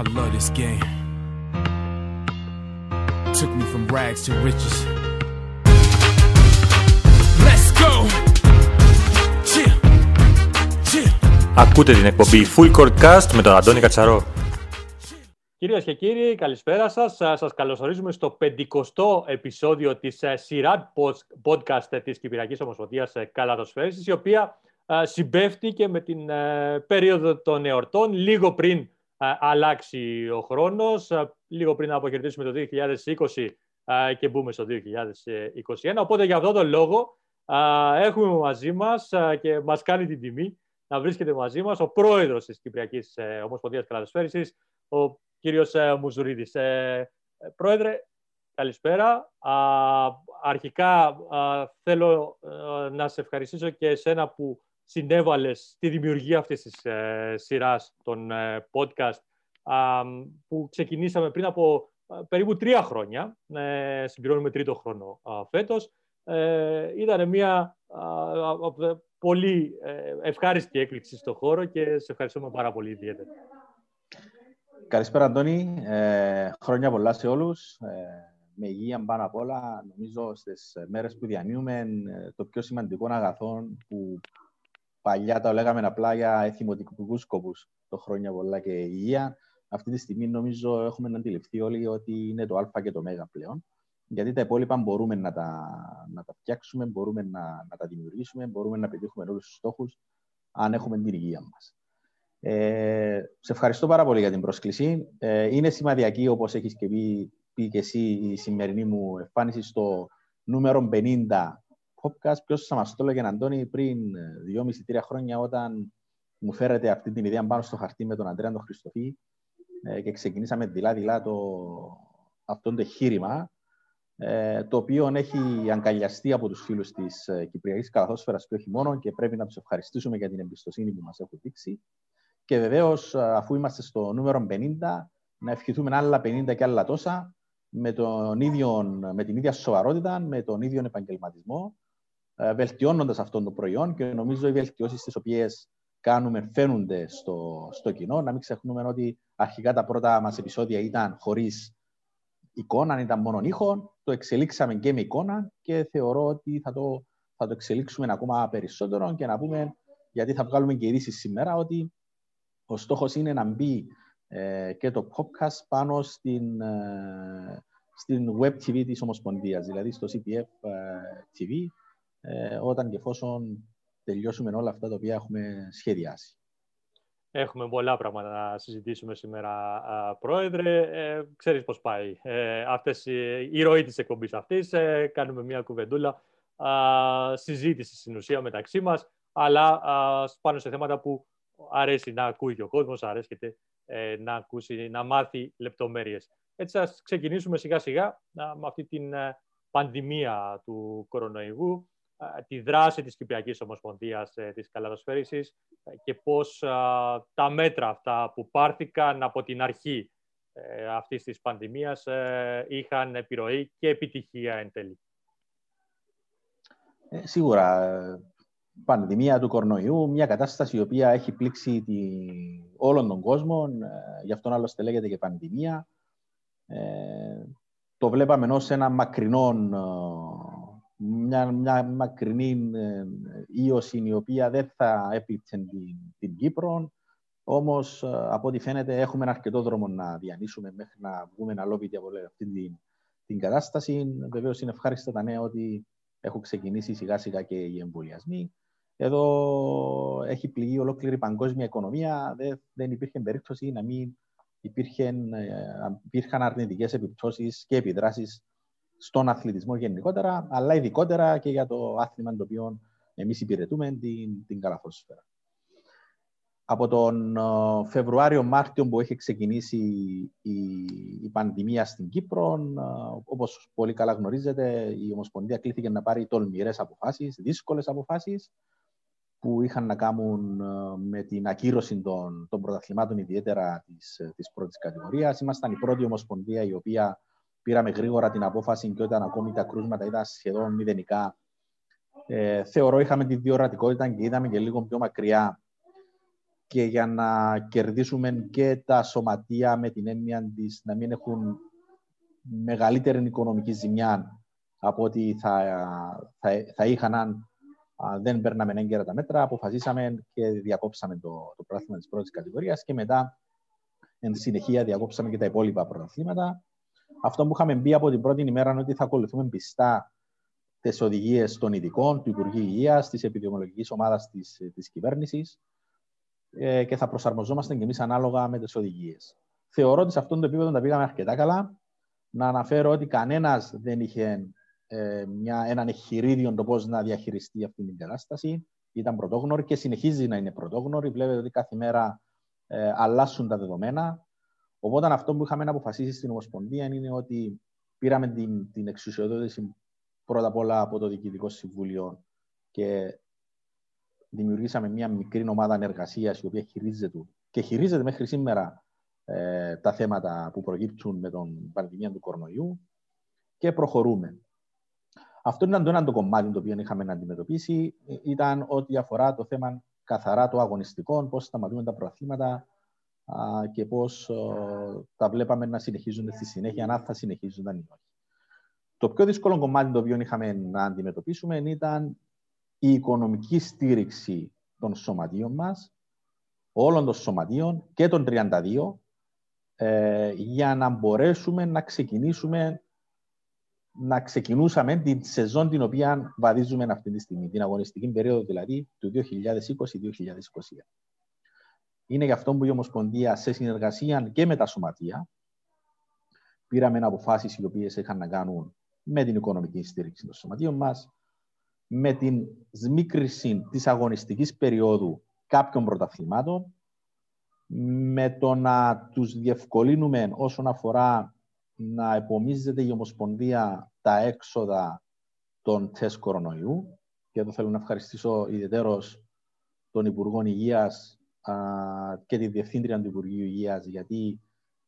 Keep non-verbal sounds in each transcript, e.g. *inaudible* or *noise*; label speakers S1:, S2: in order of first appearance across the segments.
S1: I love this game. Took me from rags to riches. Let's go. Chill. Chill.
S2: Ακούτε την εκπομπή Full Court Cast με τον Αντώνη Κατσαρό.
S3: Κυρίες και κύριοι, καλησπέρα σας. Ε, Σας καλωσορίζουμε στο 50ο επεισόδιο της ε, σειρά podcast ε, της Κυπριακής Ομοσπονδίας Καλαδοσφαίρησης, η οποία συμπέφτει με την περίοδο των εορτών, λίγο πριν αλλάξει ο χρόνος, λίγο πριν να αποχαιρετήσουμε το 2020 και μπούμε στο 2021. Οπότε για αυτόν τον λόγο έχουμε μαζί μας και μας κάνει την τιμή να βρίσκεται μαζί μας ο πρόεδρος της Κυπριακής Ομοσπονδίας Καλαδοσφαίρησης, ο κύριος ε, Μουζουρίδης. Ε, πρόεδρε, καλησπέρα. αρχικά θέλω ε, να σε ευχαριστήσω και εσένα που συνέβαλες στη δημιουργία αυτής της σειράς των podcast που ξεκινήσαμε πριν από περίπου τρία χρόνια. Συμπληρώνουμε τρίτο χρόνο φέτος. Ήταν μια πολύ ευχάριστη έκπληξη στο χώρο και σε ευχαριστούμε πάρα πολύ ιδιαίτερα.
S4: Καλησπέρα, Αντώνη. Ε, χρόνια πολλά σε όλους. Ε, με υγεία πάνω απ' όλα. Νομίζω στις μέρες που διανύουμε ε, το πιο σημαντικό αγαθό που παλιά τα λέγαμε απλά για εθιμοτικούς σκοπούς. Το χρόνια πολλά και υγεία. Αυτή τη στιγμή νομίζω έχουμε να αντιληφθεί όλοι ότι είναι το α και το μέγα πλέον. Γιατί τα υπόλοιπα μπορούμε να τα, να τα φτιάξουμε, μπορούμε να, να τα δημιουργήσουμε, μπορούμε να πετύχουμε όλους τους στόχους αν έχουμε την υγεία μας. Ε, σε ευχαριστώ πάρα πολύ για την πρόσκληση. Ε, είναι σημαδιακή, όπως έχεις και πει, πει και εσύ, η σημερινή μου εμφάνιση στο νούμερο 50 podcast. Ποιος θα μας το έλεγε, Αντώνη, πριν 2,5-3 χρόνια, όταν μου φέρετε αυτή την ιδέα πάνω στο χαρτί με τον Αντρέα τον Χριστοφή ε, και ξεκινήσαμε δειλά-δειλά το, αυτό το εγχείρημα, ε, το οποίο έχει αγκαλιαστεί από τους φίλους της ε, Κυπριακής Καλαθόσφαιρας και όχι μόνο και πρέπει να τους ευχαριστήσουμε για την εμπιστοσύνη που μας έχουν δείξει. Και βεβαίως, αφού είμαστε στο νούμερο 50, να ευχηθούμε άλλα 50 και άλλα τόσα με, τον ίδιο, με την ίδια σοβαρότητα, με τον ίδιο επαγγελματισμό, ε, βελτιώνοντας αυτό το προϊόν και νομίζω οι βελτιώσεις τις οποίες κάνουμε φαίνονται στο, στο κοινό. Να μην ξεχνούμε ότι αρχικά τα πρώτα μας επεισόδια ήταν χωρίς εικόνα, ήταν μόνο ήχο. Το εξελίξαμε και με εικόνα και θεωρώ ότι θα το, θα το εξελίξουμε ακόμα περισσότερο και να πούμε, γιατί θα βγάλουμε και ειδήσεις σήμερα, ότι ο στόχος είναι να μπει ε, και το podcast πάνω στην, ε, στην web TV της Ομοσπονδίας, δηλαδή στο CTF ε, TV, όταν και εφόσον τελειώσουμε όλα αυτά τα οποία έχουμε σχεδιάσει.
S3: Έχουμε πολλά πράγματα να συζητήσουμε σήμερα, Πρόεδρε. Ε, ξέρεις πώς πάει. Ε, αυτές, η ροή της εκπομπής αυτής, κάνουμε μια κουβεντούλα συζήτηση στην ουσία μεταξύ μας, αλλά πάνω σε θέματα που αρέσει να ακούει και ο κόσμος, αρέσει ε, να, ακούσει, να μάθει λεπτομέρειες. Έτσι ας ξεκινήσουμε σιγά σιγά με αυτή την ε, πανδημία του κορονοϊού, τη δράση της Κυπριακής Ομοσπονδίας ε, της Καλαδοσφαίρησης και πώς τα μέτρα αυτά που πάρθηκαν από την αρχή αυτής της πανδημίας είχαν επιρροή και επιτυχία εν τέλει.
S4: σίγουρα πανδημία του κορονοϊού, μια κατάσταση η οποία έχει πλήξει τη... όλον τον κόσμο, ε, γι' αυτό άλλωστε λέγεται και πανδημία. Ε, το βλέπαμε ως ένα μακρινό, ε, μια, μια μακρινή ε, ίωση η οποία δεν θα έπληξε την, την Κύπρο. Όμως, από ό,τι φαίνεται, έχουμε ένα αρκετό δρόμο να διανύσουμε μέχρι να βγούμε αλόβητοι από αυτή την, την κατάσταση. Βεβαίως, είναι ευχάριστα τα νέα ότι έχουν ξεκινήσει σιγά σιγά και οι εμβολιασμοί. Εδώ έχει πληγεί ολόκληρη παγκόσμια οικονομία. Δεν, δεν υπήρχε περίπτωση να μην υπήρχαν, ε, υπήρχαν αρνητικές επιπτώσεις και επιδράσεις στον αθλητισμό γενικότερα, αλλά ειδικότερα και για το άθλημα το οποίο εμείς υπηρετούμε, την, την καλαθόσφαιρα. Από τον ε, Φεβρουάριο-Μάρτιο που έχει ξεκινήσει η, η πανδημία στην Κύπρο, ε, όπως πολύ καλά γνωρίζετε, η Ομοσπονδία κλήθηκε να πάρει τολμηρές αποφάσεις, δύσκολες αποφάσεις, που είχαν να κάνουν ε, με την ακύρωση των, των πρωταθλημάτων, ιδιαίτερα της, ε, της πρώτης κατηγορίας. Ήμασταν η πρώτη ομοσπονδία η οποία πήραμε γρήγορα την απόφαση και όταν ακόμη τα κρούσματα ήταν σχεδόν μηδενικά. Ε, θεωρώ είχαμε τη διορατικότητα και είδαμε και λίγο πιο μακριά και για να κερδίσουμε και τα σωματεία με την έννοια της να μην έχουν μεγαλύτερη οικονομική ζημιά από ό,τι θα, θα, θα είχαν αν δεν παίρναμε έγκαιρα τα μέτρα, αποφασίσαμε και διακόψαμε το, το πρωτάθλημα της πρώτης κατηγορίας και μετά εν συνεχεία διακόψαμε και τα υπόλοιπα πρωταθλήματα. Αυτό που είχαμε μπει από την πρώτη ημέρα είναι ότι θα ακολουθούμε πιστά τις οδηγίες των ειδικών, του Υπουργείου Υγείας, της επιδημιολογικής ομάδας της κυβέρνησης ε, και θα προσαρμοζόμαστε και εμείς ανάλογα με τις οδηγίες. Θεωρώ ότι σε αυτό το επίπεδο τα πήγαμε αρκετά καλά. Να αναφέρω ότι κανένας δεν είχε ε, μια, έναν εχειρίδιο το πώς να διαχειριστεί αυτή την κατάσταση. Ήταν πρωτόγνωρη και συνεχίζει να είναι πρωτόγνωρη. Βλέπετε ότι κάθε μέρα ε, αλλάσουν τα δεδομένα. Οπότε αυτό που είχαμε να αποφασίσει στην Ομοσπονδία είναι ότι πήραμε την, την εξουσιοδότηση πρώτα απ' όλα από το Διοικητικό Συμβούλιο και δημιουργήσαμε μια μικρή ομάδα εργασίας η οποία χειρίζεται και χειρίζεται μέχρι σήμερα ε, τα θέματα που προκύπτουν με τον πανδημία του κορονοϊού και προχωρούμε. Αυτό ήταν το ένα το κομμάτι το οποίο είχαμε να αντιμετωπίσει. Ήταν ό,τι αφορά το θέμα καθαρά το αγωνιστικό, πώς σταματούμε τα προαθλήματα και πώς τα βλέπαμε να συνεχίζονται στη συνέχεια, αν θα συνεχίζονταν ή όχι. Το πιο δύσκολο κομμάτι το οποίο είχαμε να αντιμετωπίσουμε ήταν η οικονομική στήριξη των σωματείων μας, όλων των σωματείων και των 32, ε, για να μπορέσουμε να ξεκινήσουμε να ξεκινούσαμε την σεζόν την οποία βαδίζουμε αυτή τη στιγμή, την αγωνιστική περίοδο δηλαδή του 2020-2021. Είναι γι' αυτό που η Ομοσπονδία σε συνεργασία και με τα σωματεία πήραμε αποφάσεις οι οποίες είχαν να κάνουν με την οικονομική στήριξη των σωματείων μας, με την σμίκριση της αγωνιστικής περίοδου κάποιων πρωταθλημάτων, με το να τους διευκολύνουμε όσον αφορά να επομίζεται η Ομοσπονδία τα έξοδα των τεστ κορονοϊού. Και εδώ θέλω να ευχαριστήσω ιδιαίτερος τον Υπουργό Υγείας και τη Διευθύντρια του Υπουργείου Υγείας γιατί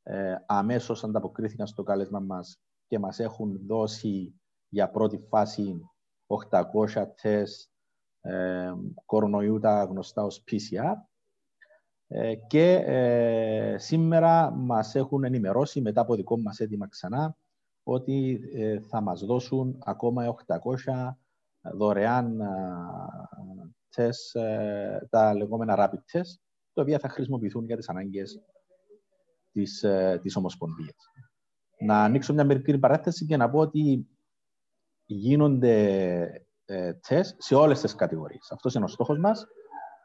S4: ε, αμέσως ανταποκρίθηκαν στο κάλεσμα μας και μας έχουν δώσει για πρώτη φάση 800 τεστ ε, κορονοϊού τα γνωστά ως PCR ε, και ε, σήμερα μας έχουν ενημερώσει μετά από δικό μας έτοιμα ξανά ότι ε, θα μας δώσουν ακόμα 800 δωρεάν τεστ, τα λεγόμενα rapid test, τα οποία θα χρησιμοποιηθούν για τις ανάγκες της, της Ομοσπονδίας. Να ανοίξω μια μερική παράθεση και να πω ότι γίνονται τεστ σε όλες τις κατηγορίες. Αυτός είναι ο στόχος μας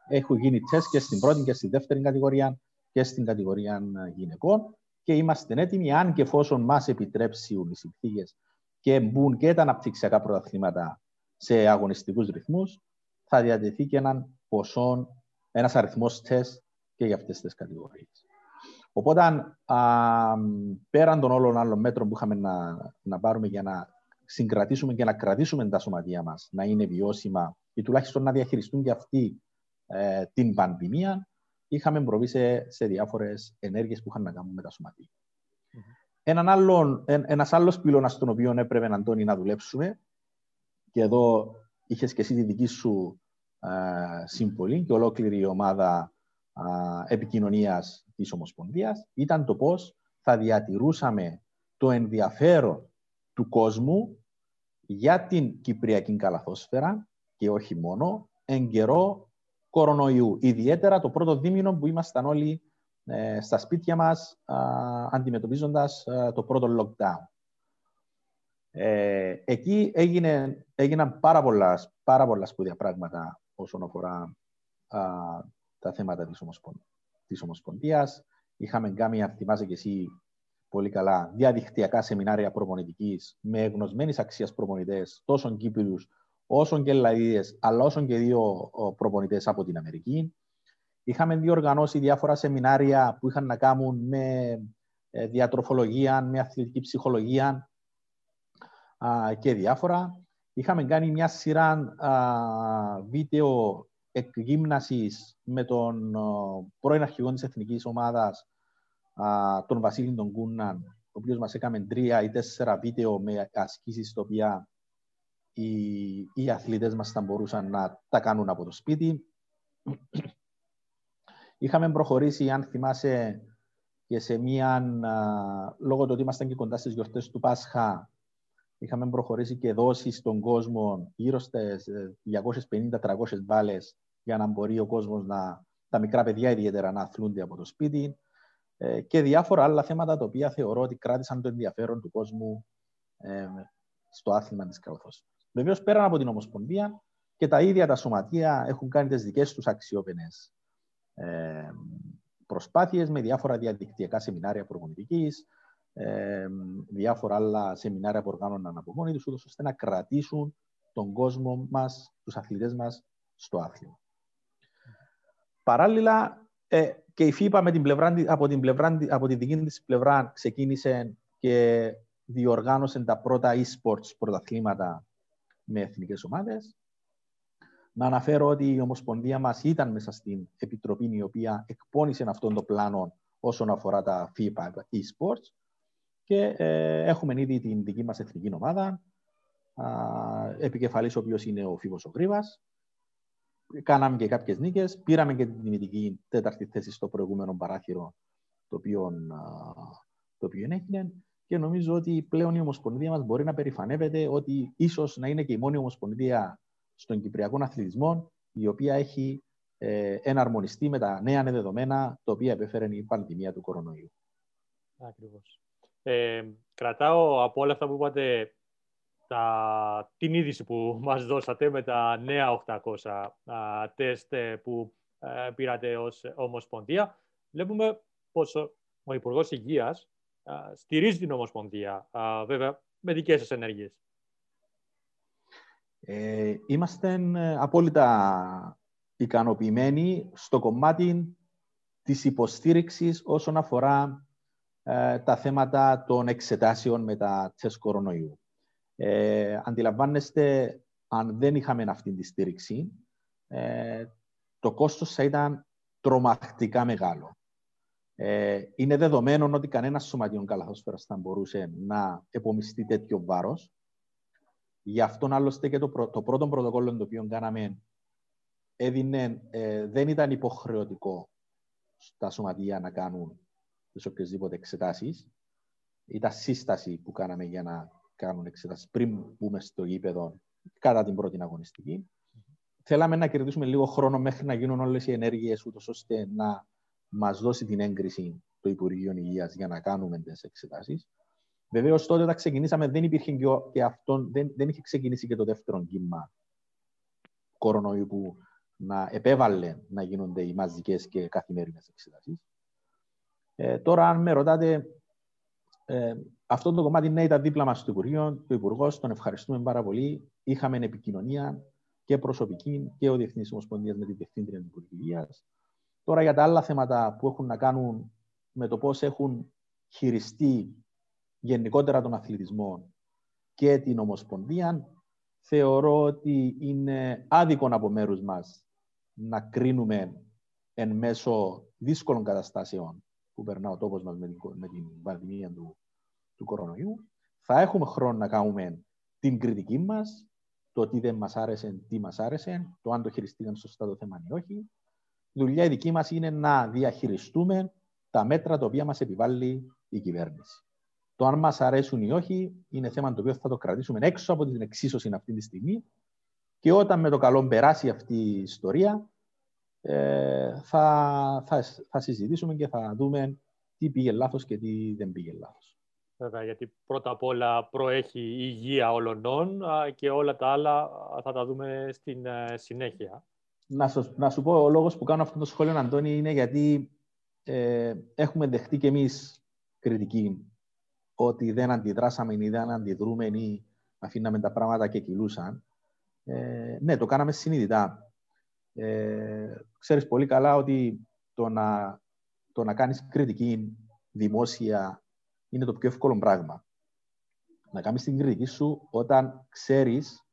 S4: έχουν γίνει τεστ και στην πρώτη και στη δεύτερη κατηγορία και στην κατηγορία γυναικών και είμαστε έτοιμοι, αν και εφόσον μας επιτρέψουν οι συνθήκε και μπουν και τα αναπτυξιακά πρωταθλήματα σε αγωνιστικούς ρυθμούς, θα διατεθεί και έναν ποσό, ένας αριθμός τεστ και για αυτές τις κατηγορίες. Οπότε, α, πέραν των όλων άλλων μέτρων που είχαμε να, να πάρουμε για να συγκρατήσουμε και να κρατήσουμε τα σωματεία μας να είναι βιώσιμα ή τουλάχιστον να διαχειριστούν και αυτοί ε, την πανδημία, είχαμε προβεί σε, σε διάφορες ενέργειες που είχαν να κάνουν με τα σωματεία. Mm-hmm. Έναν άλλον, ένας άλλος πυλώνας στον οποίο έπρεπε, Αντώνη, να δουλέψουμε και εδώ είχες και εσύ τη δική σου ε, σύμβολη και ολόκληρη η ομάδα ε, επικοινωνίας της Ομοσπονδίας ήταν το πώς θα διατηρούσαμε το ενδιαφέρον του κόσμου για την Κυπριακή καλαθόσφαιρα και όχι μόνο, εν καιρό κορονοϊού. Ιδιαίτερα το πρώτο δίμηνο που ήμασταν όλοι ε, στα σπίτια μας α, αντιμετωπίζοντας το πρώτο lockdown. Ε, εκεί έγινε, έγιναν πάρα πολλάς, πάρα πολλά σπουδαία πράγματα όσον αφορά τα θέματα της, Ομοσπον, της Ομοσπονδίας. Είχαμε κάνει, αν θυμάσαι και εσύ πολύ καλά, διαδικτυακά σεμινάρια προπονητικής με γνωσμένης αξίας προπονητές, τόσο Κύπριους όσο και Ελλαδίδε, αλλά όσο και δύο προπονητές από την Αμερική. Είχαμε διοργανώσει διάφορα σεμινάρια που είχαν να κάνουν με ε, διατροφολογία, με αθλητική ψυχολογία και διάφορα. Είχαμε κάνει μια σειρά βίντεο εκγύμνασης με τον πρώην αρχηγό της Εθνικής Ομάδας, τον Βασίλη τον Κούναν, ο οποίος μας έκανε τρία ή τέσσερα βίντεο με ασκήσεις, τα οποία οι, οι αθλητές μας θα μπορούσαν να τα κάνουν από το σπίτι. Είχαμε προχωρήσει, αν θυμάσαι, και σε μία, α, λόγω του ότι ήμασταν και κοντά στις γιορτές του Πάσχα, είχαμε προχωρήσει και δώσει στον κόσμο γύρω στις 250-300 μπάλες για να μπορεί ο κόσμος να, τα μικρά παιδιά ιδιαίτερα να αθλούνται από το σπίτι ε, και διάφορα άλλα θέματα τα οποία θεωρώ ότι κράτησαν το ενδιαφέρον του κόσμου ε, στο άθλημα της καλωθός. Βεβαίως, πέραν από την Ομοσπονδία και τα ίδια τα σωματεία έχουν κάνει τις δικές τους αξιόπαινες ε, προσπάθειες με διάφορα διαδικτυακά σεμινάρια προπονητικής, ε, διάφορα άλλα σεμινάρια που οργάνωναν από μόνοι τους, ώστε να κρατήσουν τον κόσμο μας, τους αθλητές μας στο άθλημα. Παράλληλα, ε, και η ΦΥΠΑ με την πλευρά, από, την πλευρά, από τη δική της πλευρά ξεκίνησε και διοργάνωσε τα πρώτα e-sports πρωταθλήματα με εθνικές ομάδες. Να αναφέρω ότι η Ομοσπονδία μας ήταν μέσα στην επιτροπή η οποία εκπώνησε αυτόν τον πλάνο όσον αφορά τα FIPA e-sports και ε, έχουμε ήδη την δική μας εθνική ομάδα, α, επικεφαλής ο οποίος είναι ο Φίβος ο Γρήβας. Κάναμε και κάποιες νίκες, πήραμε και την τιμητική τέταρτη θέση στο προηγούμενο παράθυρο το οποίο, α, το οποίο έγινε και νομίζω ότι πλέον η Ομοσπονδία μας μπορεί να περηφανεύεται ότι ίσως να είναι και η μόνη Ομοσπονδία στον Κυπριακό Αθλητισμό η οποία έχει ε, εναρμονιστεί με τα νέα δεδομένα τα οποία επέφερε η πανδημία του κορονοϊού.
S3: Ακριβώς. Ε, κρατάω από όλα αυτά που είπατε τα, την είδηση που *laughs* μας δώσατε με τα νέα 800 α, τεστ ε, που ε, πήρατε ως Ομοσπονδία. Βλέπουμε πως ο, ο Υπουργός Υγείας στηρίζει την Ομοσπονδία, α, βέβαια με δικές σας ενέργειες.
S4: Ε, είμαστε ε, απόλυτα ικανοποιημένοι στο κομμάτι της υποστήριξης όσον αφορά ε, τα θέματα των εξετάσεων με τα τεστ κορονοϊού. Ε, αντιλαμβάνεστε, αν δεν είχαμε αυτή τη στήριξη, ε, το κόστος θα ήταν τρομακτικά μεγάλο. Ε, είναι δεδομένο ότι κανένας σωματιόν καλαθόσφαιρας θα μπορούσε να επομιστεί τέτοιο βάρος. Γι' αυτόν άλλωστε και το, το πρώτο πρωτοκόλλο το οποίο κάναμε έδινε, ε, δεν ήταν υποχρεωτικό στα σωματεία να κάνουν τις οποιασδήποτε εξετάσεις. Ήταν σύσταση που κάναμε για να κάνουν εξετάσεις πριν μπούμε στο γήπεδο κατά την πρώτη αγωνιστική. Θέλαμε να κερδίσουμε λίγο χρόνο μέχρι να γίνουν όλες οι ενέργειες, ούτως ώστε να μας δώσει την έγκριση το Υπουργείο Υγείας για να κάνουμε τις εξετάσεις. Βεβαίως, τότε όταν ξεκινήσαμε, δεν υπήρχε και, και αυτόν, δεν, δεν είχε ξεκινήσει και το δεύτερο κύμα κορονοϊού που να επέβαλε να γίνονται οι μαζικές και καθημερινές εξετάσεις. Ε, τώρα, αν με ρωτάτε, ε, αυτό το κομμάτι ναι, ήταν δίπλα μας στο Υπουργείο. Το Υπουργός, τον ευχαριστούμε πάρα πολύ. Είχαμε επικοινωνία και προσωπική και ο Διεθνή Ομοσπονδίας με την Διευθύντρια του Υπουργείου Τώρα για τα άλλα θέματα που έχουν να κάνουν με το πώς έχουν χειριστεί γενικότερα τον αθλητισμό και την Ομοσπονδία, θεωρώ ότι είναι άδικο από μέρους μας να κρίνουμε εν μέσω δύσκολων καταστάσεων που περνά ο τόπος μας με την, με την πανδημία του, του κορονοϊού. Θα έχουμε χρόνο να κάνουμε την κριτική μας, το τι δεν μας άρεσε, τι μας άρεσε, το αν το χειριστήκαν σωστά το θέμα ή όχι δουλειά η δική μας είναι να διαχειριστούμε τα μέτρα τα οποία μας επιβάλλει η κυβέρνηση. Το αν μας αρέσουν ή όχι είναι θέμα το οποίο θα το κρατήσουμε έξω από την εξίσωση αυτή τη στιγμή και όταν με το καλό περάσει αυτή η ιστορία ε, θα, θα, θα συζητήσουμε και θα δούμε τι πήγε λάθος και τι δεν πήγε λάθος.
S3: Βέβαια, γιατί πρώτα απ' όλα προέχει η υγεία όλων και όλα τα άλλα θα τα δούμε στην ε, συνέχεια
S4: να, σου, να σου πω, ο λόγος που κάνω αυτό το σχόλιο, Αντώνη, είναι γιατί ε, έχουμε δεχτεί κι εμείς κριτική ότι δεν αντιδράσαμε ή δεν αντιδρούμε ή αφήναμε τα πράγματα και κυλούσαν. Ε, ναι, το κάναμε συνειδητά. Ε, ξέρεις πολύ καλά ότι το να, το να κάνεις κριτική δημόσια είναι το πιο εύκολο πράγμα. Να κάνεις την κριτική σου όταν ξέρεις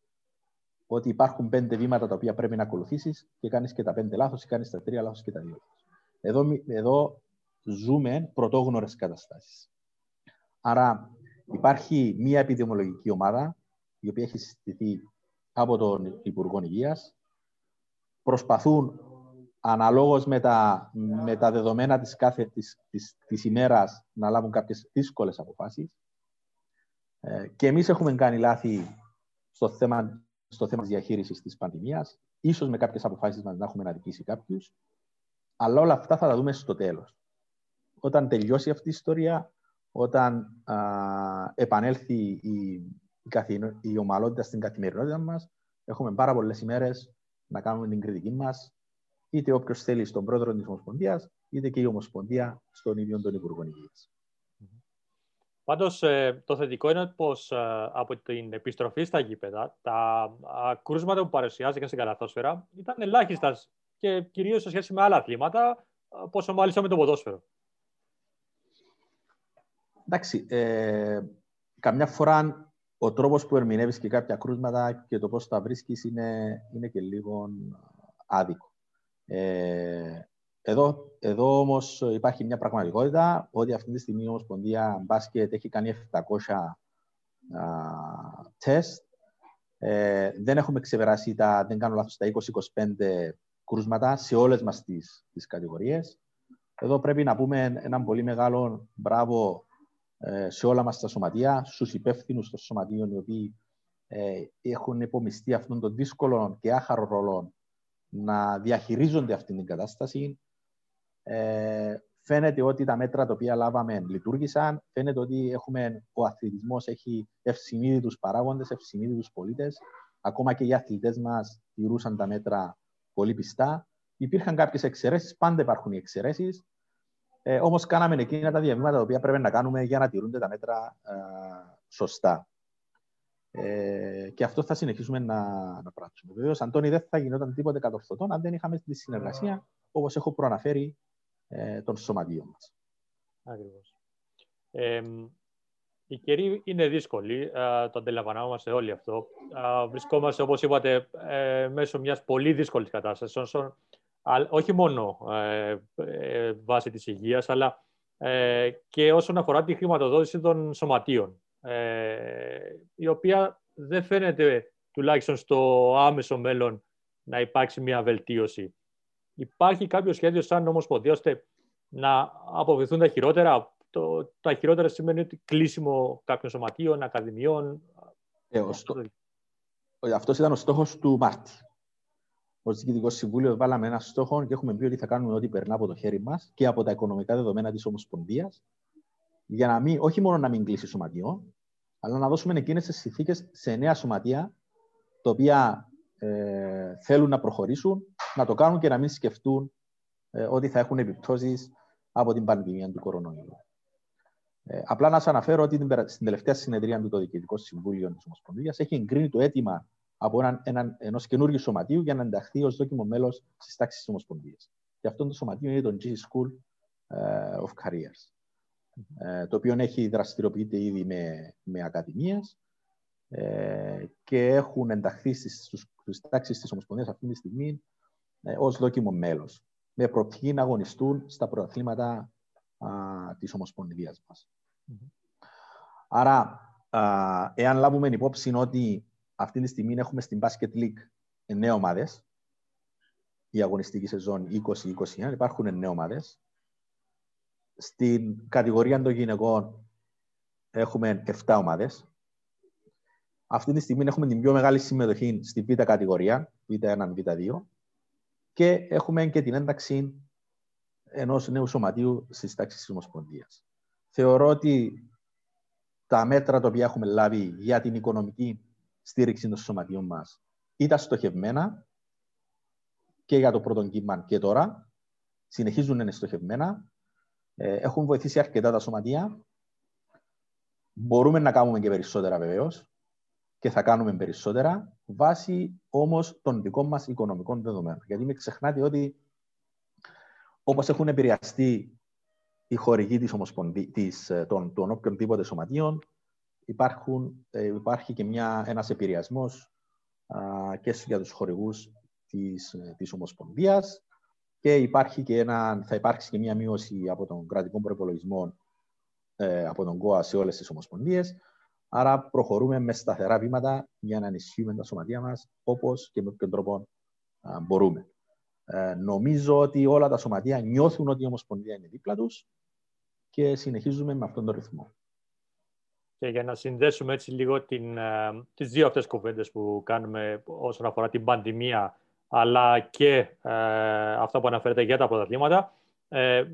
S4: ότι υπάρχουν πέντε βήματα τα οποία πρέπει να ακολουθήσεις και κάνεις και τα πέντε λάθος ή κάνεις τα τρία λάθος και τα δύο Εδώ, εδώ ζούμε πρωτόγνωρες καταστάσεις. Άρα υπάρχει μία επιδημιολογική ομάδα η οποία έχει συστηθεί από τον Υπουργό Υγείας. Προσπαθούν αναλόγως με τα, με τα δεδομένα της, κάθε, της, της, της ημέρας να λάβουν κάποιες δύσκολες αποφάσεις. Ε, και εμείς έχουμε κάνει λάθη στο θέμα, στο θέμα της διαχείρισης της πανδημίας, ίσως με κάποιες αποφάσεις μας να έχουμε αδικήσει κάποιους, αλλά όλα αυτά θα τα δούμε στο τέλος. Όταν τελειώσει αυτή η ιστορία, όταν α, επανέλθει η, η, καθημερι... η ομαλότητα στην καθημερινότητα μας, έχουμε πάρα πολλές ημέρες να κάνουμε την κριτική μας, είτε όποιος θέλει στον πρόεδρο της Ομοσπονδίας, είτε και η Ομοσπονδία στον ίδιο τον Υπουργό Υγείας.
S3: Πάντως, ε, το θετικό είναι πως ε, από την επιστροφή στα γήπεδα, τα κρούσματα που παρουσιάστηκαν στην καλαθόσφαιρα ήταν ελάχιστας και κυρίως σε σχέση με άλλα αθλήματα, ε, πόσο μάλιστα με το ποδόσφαιρο.
S4: Εντάξει, ε, καμιά φορά ο τρόπος που ερμηνεύεις και κάποια κρούσματα και το πώς τα βρίσκεις είναι, είναι και λίγο άδικο. Ε, εδώ, εδώ όμως υπάρχει μια πραγματικότητα ότι αυτή τη στιγμή η Ομοσπονδία Μπάσκετ έχει κάνει 700 τεστ. Ε, δεν έχουμε ξεπεράσει τα, δεν κάνω λάθος, τα 20-25 κρούσματα σε όλες μας τις, τις κατηγορίες. Εδώ πρέπει να πούμε έναν πολύ μεγάλο μπράβο ε, σε όλα μας τα σωματεία, στους υπεύθυνους των σωματείων οι οποίοι ε, έχουν υπομειστεί αυτόν τον δύσκολο και άχαρο ρόλο να διαχειρίζονται αυτή την κατάσταση. Ε, φαίνεται ότι τα μέτρα τα οποία λάβαμε λειτουργήσαν. Φαίνεται ότι έχουμε, ο αθλητισμός έχει ευσυνείδητους παράγοντες, ευσυνείδητους πολίτες. Ακόμα και οι αθλητές μας τηρούσαν τα μέτρα πολύ πιστά. Υπήρχαν κάποιες εξαιρέσεις, πάντα υπάρχουν οι εξαιρέσεις. Ε, Όμως, κάναμε εκείνα τα διαβήματα τα οποία πρέπει να κάνουμε για να τηρούνται τα μέτρα ε, σωστά. Ε, και αυτό θα συνεχίσουμε να, να πράξουμε. Βεβαίως, Αντώνη, δεν θα γινόταν τίποτε κατορθωτό αν δεν είχαμε τη συνεργασία, όπως έχω προαναφέρει, ε, των σωματείων μας.
S3: Ακριβώς. Ε, η καιρή είναι δύσκολη, το αντιλαμβανόμαστε όλοι αυτό. βρισκόμαστε, όπως είπατε, ε, μέσω μιας πολύ δύσκολης κατάστασης, όχι μόνο ε, ε, βάσει της υγείας, αλλά ε, και όσον αφορά τη χρηματοδότηση των σωματείων. Ε, η οποία δεν φαίνεται τουλάχιστον στο άμεσο μέλλον να υπάρξει μια βελτίωση. Υπάρχει κάποιο σχέδιο σαν Ομοσπονδία ώστε να αποφευθούν τα χειρότερα; Το, τα χειρότερα σημαίνει ότι κλείσιμο κάποιων σωματείων, ακαδημιών.
S4: Ε, Αυτός ήταν ο στόχος του Μάρτη. Ω Διοικητικός Συμβούλιος βάλαμε ένα στόχο και έχουμε πει ότι θα κάνουμε ό,τι περνά από το χέρι μας και από τα οικονομικά δεδομένα της Ομοσπονδίας για να μην, όχι μόνο να μην κλείσει σωματιό, αλλά να δώσουμε εκείνες τις συνθήκες σε νέα σωματεία, τα οποία ε, θέλουν να προχωρήσουν, να το κάνουν και να μην σκεφτούν ε, ότι θα έχουν επιπτώσεις από την πανδημία του κορονοϊού. Ε, απλά να σας αναφέρω ότι στην τελευταία συνεδρία του το Διοικητικό Συμβούλιο της Ομοσπονδίας έχει εγκρίνει το αίτημα από έναν, έναν, ενός καινούργιου σωματείου για να ενταχθεί ως δόκιμο μέλος στις τάξεις της Ομοσπονδίας. Και αυτό το σωματείο είναι το G School ε, of Careers. Ε, το οποίο έχει δραστηριοποιείται ήδη με, με ακαδημίες ε, και έχουν ενταχθεί στις, στις τάξεις της Ομοσπονδίας αυτή τη στιγμή ε, ως δόκιμο μέλος, με προοπτική να αγωνιστούν στα πρωταθλήματα α, της Ομοσπονδίας μας. Άρα, α, εάν λάβουμε υπόψη ότι αυτή τη στιγμή έχουμε στην Basket League εννέα ομάδες, η αγωνιστική σεζόν 20-21, υπάρχουν εννέα ομάδες, στην κατηγορία των γυναικών έχουμε 7 ομάδες. Αυτή τη στιγμή έχουμε την πιο μεγάλη συμμετοχή στη β' κατηγορία, β1, β2 και έχουμε και την ένταξη ενός νέου σωματείου στις τάξεις της Ομοσπονδίας. Θεωρώ ότι τα μέτρα τα οποία έχουμε λάβει για την οικονομική στήριξη των σωματείων μας ήταν στοχευμένα και για το πρώτο κύμα και τώρα. Συνεχίζουν να είναι στοχευμένα ε, έχουν βοηθήσει αρκετά τα σωματεία. Μπορούμε να κάνουμε και περισσότερα βεβαίως και θα κάνουμε περισσότερα βάσει όμως των δικών μας οικονομικών δεδομένων. Γιατί μην ξεχνάτε ότι όπως έχουν επηρεαστεί οι χορηγοί της της, ε, των, των οποιονδήποτε σωματείων, υπάρχουν, ε, υπάρχει και μια, ένας επηρεασμός και για τους χορηγούς της, ε, της Ομοσπονδίας και υπάρχει και ένα, θα υπάρξει και μια μείωση από τον κρατικό προπολογισμό ε, από τον ΚΟΑ σε όλες τις ομοσπονδίες. Άρα προχωρούμε με σταθερά βήματα για να ενισχύουμε τα σωματεία μας όπως και με ποιον τρόπο μπορούμε. Ε, νομίζω ότι όλα τα σωματεία νιώθουν ότι η Ομοσπονδία είναι δίπλα τους και συνεχίζουμε με αυτόν τον ρυθμό.
S3: Και για να συνδέσουμε έτσι λίγο την, ε, τις δύο αυτές κουβέντες που κάνουμε όσον αφορά την πανδημία αλλά και ε, αυτά που αναφέρετε για τα πρωταθλήματα, ε,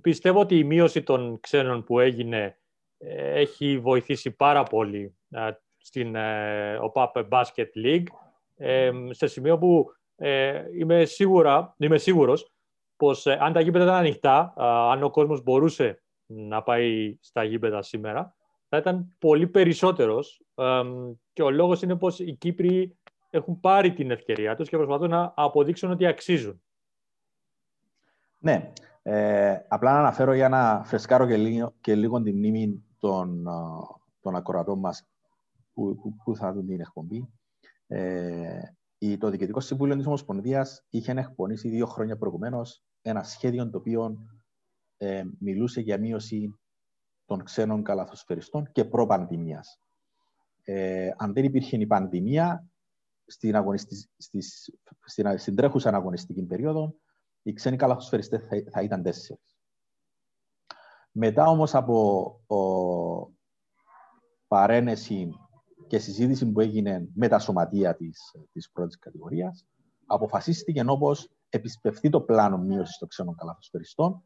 S3: πιστεύω ότι η μείωση των ξένων που έγινε ε, έχει βοηθήσει πάρα πολύ ε, στην ΟΠΑΠ Basket League σε σημείο που είμαι, σίγουρα, είμαι σίγουρος πως αν τα γήπεδα ήταν ανοιχτά, αν ο κόσμος μπορούσε να πάει στα γήπεδα σήμερα, θα ήταν πολύ περισσότερος και ο λόγος είναι πως οι Κύπροι έχουν πάρει την ευκαιρία τους και προσπαθούν να αποδείξουν ότι αξίζουν.
S4: Ναι, ε, απλά να αναφέρω για να φρεσκάρω και λίγο, και λίγο τη μνήμη των, των ακροατών μας που, που, που θα δουν την εκπομπή. Ε, το Διοικητικό Συμβούλιο της Ομοσπονδίας είχε εκπονήσει δύο χρόνια προηγουμένως ένα σχέδιο το οποίο ε, μιλούσε για μείωση των ξένων καλαθοσφαιριστών και προ-πανδημίας. Ε, αν δεν υπήρχε η πανδημία, στην, αγωνιστη... στις... στην... στην τρέχουσα αγωνιστική περίοδο, οι ξένοι καλαθοσφαιριστές θα, θα ήταν τέσσερις. Μετά όμως από ο... παρένεση και συζήτηση που έγινε με τα σωματεία της, της πρώτης κατηγορίας, αποφασίστηκε όπως επισπευθεί το πλάνο μείωσης των ξένων καλαθοσφαιριστών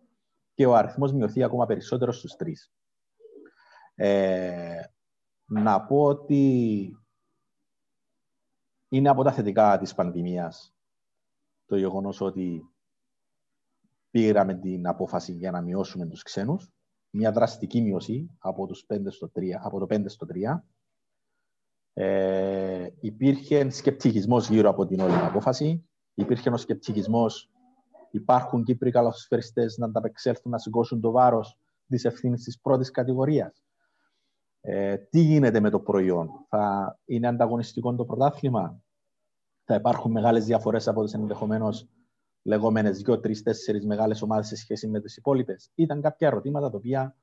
S4: και ο αριθμός μειωθεί ακόμα περισσότερο στους τρεις. Ε, να πω ότι είναι από τα θετικά της πανδημίας το γεγονός ότι πήραμε την απόφαση για να μειώσουμε τους ξένους. Μια δραστική μείωση από, τους 5 στο 3, από το 5 στο 3. Ε, υπήρχε σκεπτικισμός γύρω από την όλη απόφαση. Υπήρχε ο σκεπτικισμός υπάρχουν Κύπροι καλοσφαιριστές να ανταπεξέλθουν να σηκώσουν το βάρος της ευθύνης της πρώτης κατηγορίας. Ε, τι γίνεται με το προϊόν, θα είναι ανταγωνιστικό το πρωτάθλημα, θα υπάρχουν μεγάλες διαφορές από τις ενδεχομένως λεγόμενες δύο, τρεις, τέσσερις μεγάλες ομάδες σε σχέση με τις υπόλοιπες; Ήταν κάποια ερωτήματα τα οποία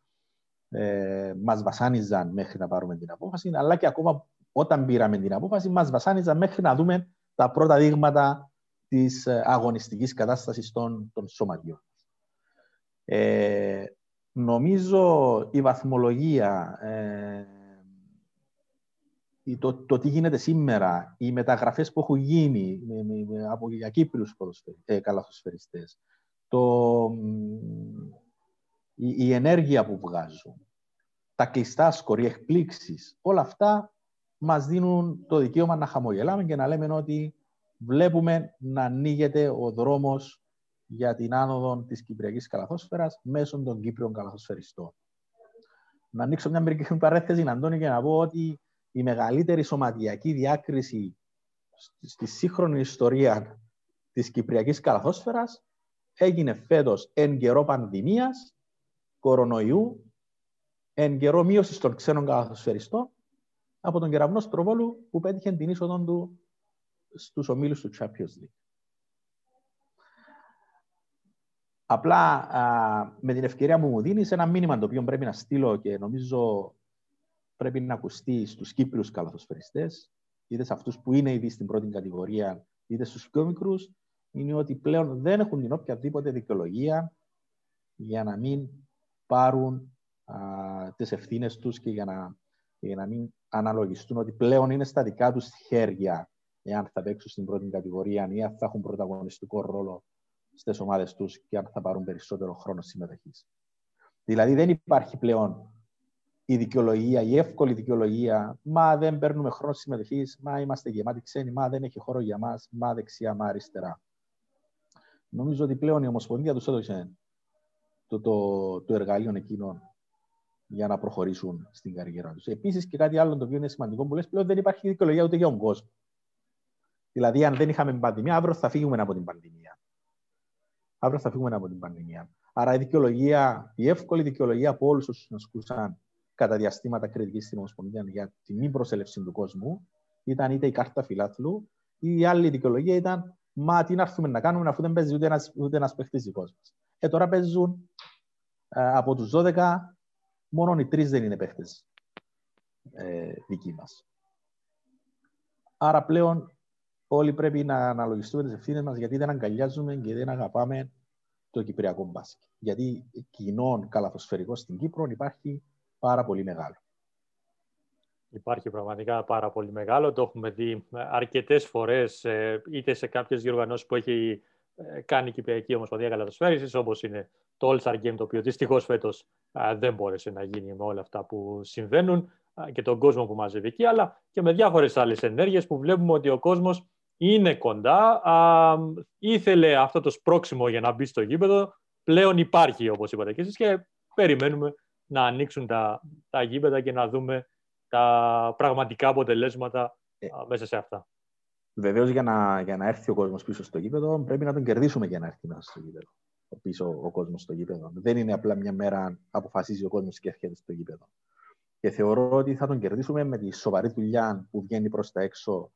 S4: ε, μας βασάνιζαν μέχρι να πάρουμε την απόφαση, αλλά και ακόμα όταν πήραμε την απόφαση, μας βασάνιζαν μέχρι να δούμε τα πρώτα δείγματα της ε, αγωνιστικής κατάστασης των, των σωματιών. Ε, νομίζω η βαθμολογία, ε, το, το τι γίνεται σήμερα, οι μεταγραφές που έχουν γίνει με, με, από, για Κύπριους ε, καλαθοσφαιριστές, το, η, η, ενέργεια που βγάζουν, τα κλειστά σκορ, εκπλήξεις, όλα αυτά μας δίνουν το δικαίωμα να χαμογελάμε και να λέμε ότι βλέπουμε να ανοίγεται ο δρόμος για την άνοδο της Κυπριακής Καλαθόσφαιρας μέσω των Κύπριων καλαθοσφαιριστών. Να ανοίξω μια μερική παρέθεση, Αντώνη, και να πω ότι η μεγαλύτερη σωματιακή διάκριση στη σύγχρονη ιστορία της Κυπριακής Καλαθόσφαιρας έγινε φέτος εν καιρό πανδημίας, κορονοϊού, εν καιρό μείωσης των ξένων καλαθοσφαιριστών από τον κεραυνός Στροβόλου που πέτυχε την είσοδο του στους ομίλους του Champions League. Απλά α, με την ευκαιρία που μου δίνεις ένα μήνυμα το οποίο πρέπει να στείλω και νομίζω πρέπει να ακουστεί στους Κύπριους καλαθοσφαιριστές, είτε σε αυτούς που είναι ήδη στην πρώτη κατηγορία, είτε στους πιο μικρούς, είναι ότι πλέον δεν έχουν την οποιαδήποτε δικαιολογία για να μην πάρουν α, τις ευθύνες τους και για να, για να μην αναλογιστούν ότι πλέον είναι στα δικά τους χέρια εάν θα παίξουν στην πρώτη κατηγορία ή αν θα έχουν πρωταγωνιστικό ρόλο στις ομάδες τους και αν θα πάρουν περισσότερο χρόνο συμμετοχής. Δηλαδή δεν υπάρχει πλέον η δικαιολογία, η εύκολη δικαιολογία, μα δεν παίρνουμε χρόνο συμμετοχής, μα είμαστε γεμάτοι ξένοι, μα δεν έχει χώρο για μας, μα δεξιά, μα αριστερά. Νομίζω ότι πλέον η Ομοσπονδία τους έδωσε το, το, το εργαλείο εκείνο για να προχωρήσουν στην καριέρα τους. Επίσης και κάτι άλλο το οποίο είναι σημαντικό που λες, πλέον δεν υπάρχει δικαιολογία ούτε για τον κόσμο. Δηλαδή, αν δεν είχαμε πανδημία, αύριο θα φύγουμε από την πανδημία. Αύριο θα φύγουμε από την πανδημία. Άρα η δικαιολογία, η εύκολη δικαιολογία από όλους όσους ασκούσαν κατά διαστήματα κριτικής στην Ομοσπονδία για τη μη προσέλευση του κόσμου ήταν είτε η κάρτα φιλάθλου ή η άλλη δικαιολογία ήταν Μα τι να έρθουμε να κάνουμε αφού δεν παίζει ούτε ένας ούτε ένας παίχτης δικός μας. Ε, τώρα παίζουν ε, από τους 12, μόνο οι τρεις δεν είναι παίχτες ε, δικοί μας. Άρα πλέον όλοι πρέπει να αναλογιστούμε τις ευθύνες μας γιατί δεν αγκαλιάζουμε και δεν αγαπάμε το κυπριακό μπάσκετ. Γιατί κοινών καλαθοσφαιρικός στην Κύπρο υπάρχει πάρα πολύ μεγάλο.
S3: Υπάρχει πραγματικά πάρα πολύ μεγάλο. Το έχουμε δει αρκετές φορές ε, είτε σε κάποιες διοργανώσεις που έχει ε, κάνει η Κυπριακή Ομοσπονδία Καλαθοσφαίρισης όπως είναι το All-Star Game το οποίο δυστυχώς φέτος δεν μπόρεσε να γίνει με όλα αυτά που συμβαίνουν και τον κόσμο που μαζεύει εκεί αλλά και με διάφορες άλλες ενέργειες που βλέπουμε ότι ο κόσμος είναι κοντά. Α, ήθελε αυτό το σπρώξιμο για να μπει στο γήπεδο. Πλέον υπάρχει, όπως είπατε και εσείς, και περιμένουμε να ανοίξουν τα, τα γήπεδα και να δούμε τα πραγματικά αποτελέσματα ε, μέσα σε αυτά.
S4: Βεβαίως, για να, για να έρθει ο κόσμος πίσω στο γήπεδο, πρέπει να τον κερδίσουμε για να έρθει μέσα στο γήπεδο. Πίσω ο κόσμος στο γήπεδο. Δεν είναι απλά μια μέρα αποφασίζει ο κόσμος και έρχεται στο γήπεδο. Και θεωρώ ότι θα τον κερδίσουμε με τη σοβαρή δουλειά που βγαίνει προς τα έξω,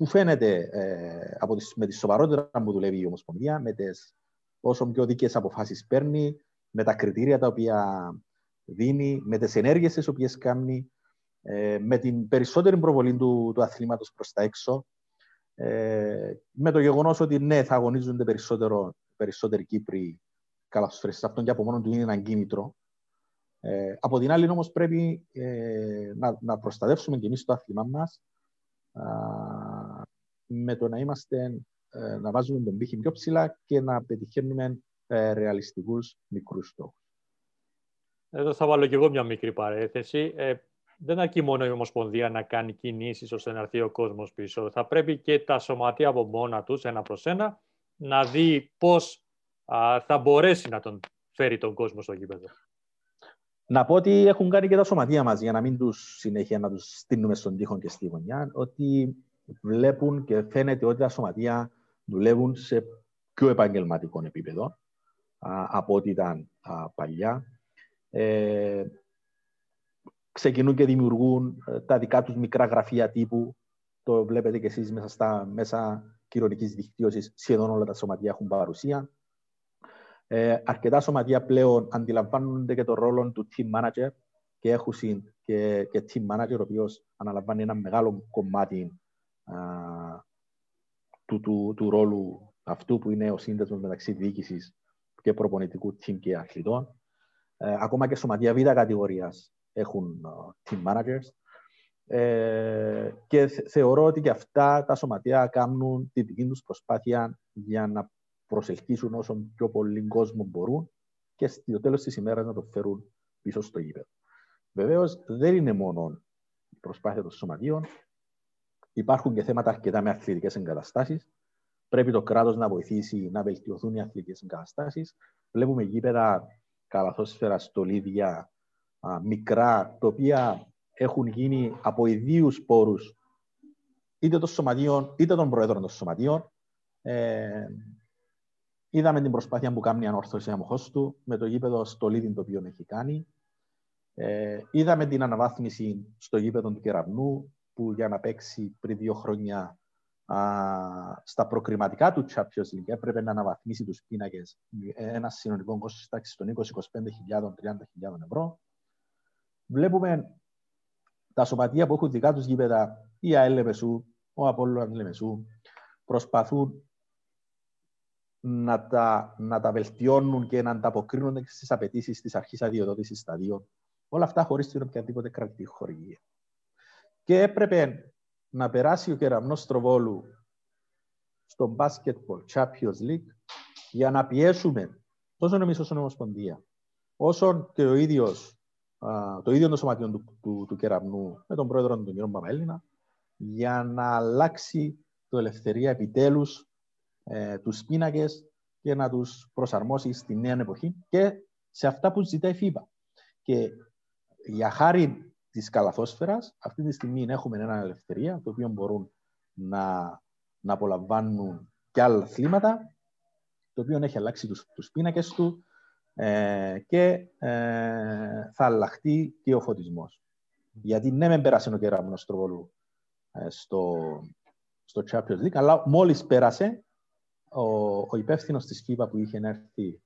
S4: που φαίνεται ε, από τις, με τη σοβαρότητα που δουλεύει η Ομοσπονδία, με τις όσο πιο δίκαιες αποφάσεις παίρνει, με τα κριτήρια τα οποία δίνει, με τις ενέργειες τις οποίες κάνει, ε, με την περισσότερη προβολή του, του αθλήματος προς τα έξω, ε, με το γεγονός ότι ναι, θα αγωνίζονται περισσότερο, περισσότεροι Κύπροι καλασφαίρες. Αυτό και από μόνο του είναι ένα κίνητρο. Ε, από την άλλη όμως πρέπει ε, να, να προστατεύσουμε και εμείς το άθλημα μας με το να είμαστε, ε, να βάζουμε τον πύχη πιο ψηλά και να πετυχαίνουμε ε, ρεαλιστικούς μικρούς στόχους.
S3: Εδώ θα βάλω και εγώ μια μικρή παρέθεση. Ε, δεν αρκεί μόνο η Ομοσπονδία να κάνει κινήσεις ώστε να έρθει ο κόσμος πίσω. Θα πρέπει και τα σωματεία από μόνα τους, ένα προς ένα, να δει πώς θα μπορέσει να τον φέρει τον κόσμο στο γήπεδο.
S4: Να πω ότι έχουν κάνει και τα σωματεία μας, για να μην τους συνέχεια να τους στείλουμε στον τοίχο και στη γωνιά, ότι βλέπουν και φαίνεται ότι τα σωματεία δουλεύουν σε πιο επαγγελματικό επίπεδο α, από ό,τι ήταν α, παλιά. Ε, ξεκινούν και δημιουργούν ε, τα δικά τους μικρά γραφεία τύπου. Το βλέπετε και εσείς μέσα στα μέσα κοινωνικής δικτύωσης. Σχεδόν όλα τα σωματεία έχουν παρουσία. Ε, αρκετά σωματεία πλέον αντιλαμβάνονται και το ρόλο του team manager και έχουν και, και team manager, ο οποίος αναλαμβάνει ένα μεγάλο κομμάτι α, του, του, του, ρόλου αυτού που είναι ο σύνδεσμος μεταξύ διοίκησης και προπονητικού team και αθλητών. Ε, ακόμα και σωματεία β' κατηγορίας έχουν uh, team managers. Ε, και θεωρώ ότι και αυτά τα σωματεία κάνουν τη δική τους προσπάθεια για να προσελκύσουν όσο πιο πολύ κόσμο μπορούν και στο τέλος της ημέρας να το φέρουν πίσω στο γήπεδο. Βεβαίως, δεν είναι μόνο η προσπάθεια των σωματείων. Υπάρχουν και θέματα αρκετά με αθλητικές εγκαταστάσεις. Πρέπει το κράτος να βοηθήσει να βελτιωθούν οι αθλητικές εγκαταστάσεις. Βλέπουμε γήπεδα καλαθόσφαιρα, στολίδια, μικρά, τα οποία έχουν γίνει από ιδίους πόρους είτε των σωματείων είτε των προέδρων των σωματείων. Ε, Είδαμε την προσπάθεια που κάνει η ανόρθωση αμοχώ του με το γήπεδο στο Λίδιν το οποίο έχει κάνει. Ε, είδαμε την αναβάθμιση στο γήπεδο του Κεραυνού που για να παίξει πριν δύο χρόνια α, στα προκριματικά του Champions League έπρεπε να αναβαθμίσει τους πίνακες ένα συνολικό κόστος τάξης των 20-25.000-30.000 ευρώ. Βλέπουμε τα σωματεία που έχουν δικά τους γήπεδα, η ΑΕΛ Λεμεσού, ο Απόλλωνας Λεμεσού, προσπαθούν να τα, να τα βελτιώνουν και να ανταποκρίνονται στις απαιτήσεις της αρχής αδειοδότησης σταδίων. Όλα αυτά χωρίς την οποιαδήποτε κρατική χορηγία. Και έπρεπε να περάσει ο κεραμνός Στροβόλου στο Basketball Champions League για να πιέσουμε τόσο εμεί όσο Ομοσπονδία, όσο και ο ίδιος, το ίδιο το σωματείο του, του, του, κεραμνού με τον πρόεδρο του κ. Παπαέλληνα για να αλλάξει το ελευθερία επιτέλους ε, τους πίνακες και να τους προσαρμόσει στη νέα εποχή και σε αυτά που ζητάει η FIBA. Και για χάρη της καλαθόσφαιρας, αυτή τη στιγμή έχουμε ένα ελευθερία, το οποίο μπορούν να, να απολαμβάνουν και άλλα αθλήματα, το οποίο έχει αλλάξει τους, τους πίνακες του ε, και ε, θα αλλάχτεί και ο φωτισμός. Γιατί ναι, με πέρασε ο κεραμνός τροβολού ε, στο, στο Champions League, αλλά μόλις πέρασε, ο, ο υπεύθυνος της ΦΥΠΑ που είχε έρθει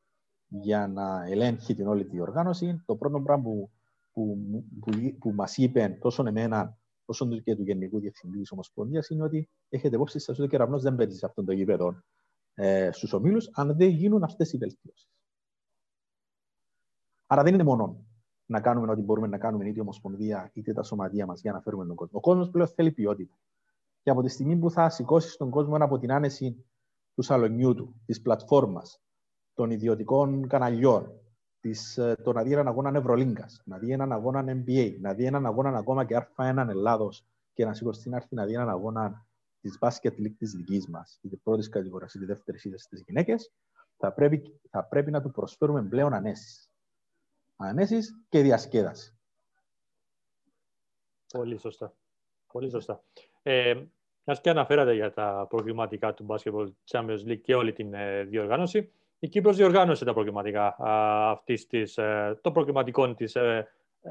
S4: για να ελέγχει την όλη τη οργάνωση, το πρώτο πράγμα που, που, που, που μας είπε τόσο εμένα όσο και του Γενικού Διευθυντή της Ομοσπονδίας, είναι ότι έχετε υπόψη σας ότι ο κεραυνός δεν παίζει σε αυτόν τον γήπεδο ε, στους ομίλους, αν δεν γίνουν αυτές οι βελτιώσεις. Άρα δεν είναι μόνο να κάνουμε ό,τι μπορούμε να κάνουμε είτε η Ομοσπονδία είτε τα σωματεία μας για να φέρουμε τον κόσμο. Ο κόσμος πλέον θέλει ποιότητα. Και από τη στιγμή που θα σηκώσει τον κόσμο από την άνεση του σαλονιού του, της πλατφόρμας, των ιδιωτικών καναλιών, της, ε, το να δει έναν αγώνα Ευρωλίγκας, να δει έναν αγώνα NBA, να δει έναν αγώνα ακόμα και Α1 Ελλάδος και να σηκωθεί να έρθει να δει έναν αγώνα της μπάσκετ league της δικής μας, είτε πρώτης κατηγορίας είτε δεύτερης είτε στις γυναίκες, θα πρέπει, θα πρέπει να του προσφέρουμε πλέον ανέσεις. Ανέσεις και διασκέδαση.
S3: Πολύ σωστά. Πολύ σωστά. Ε, και αναφέρατε για τα προβληματικά του Basketball Champions League και όλη την ε, διοργάνωση. Η Κύπρος διοργάνωσε τα προβληματικά αυτής της, ε, των προβληματικών της, ε,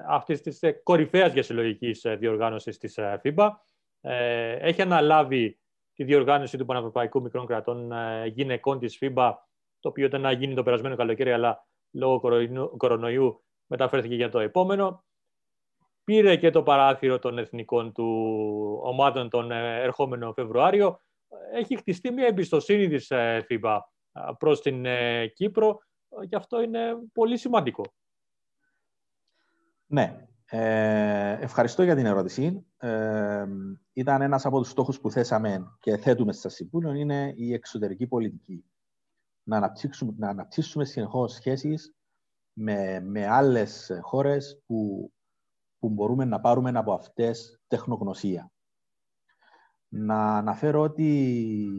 S3: αυτής της ε, κορυφαίας για συλλογικής διοργάνωσης της FIBA. Έχει αναλάβει τη διοργάνωση του Πανευρωπαϊκού Μικρών Κρατών Γυναικών της FIBA, το οποίο ήταν να γίνει το περασμένο καλοκαίρι, αλλά λόγω κορονοϊού μεταφέρθηκε για το επόμενο. Πήρε και το παράθυρο των εθνικών του ομάδων τον ερχόμενο Φεβρουάριο. Έχει χτιστεί μια εμπιστοσύνη της FIBA προς την ε, Κύπρο και αυτό είναι πολύ σημαντικό.
S4: Ναι. Ε, ευχαριστώ για την ερώτηση. Ε, ήταν ένας από τους στόχους που θέσαμε και θέτουμε στα Συμβούλιο είναι η εξωτερική πολιτική. Να αναπτύξουμε, να αναπτύξουμε συνεχώς σχέσεις με, με άλλες χώρες που, που μπορούμε να πάρουμε από αυτές τεχνογνωσία να αναφέρω ότι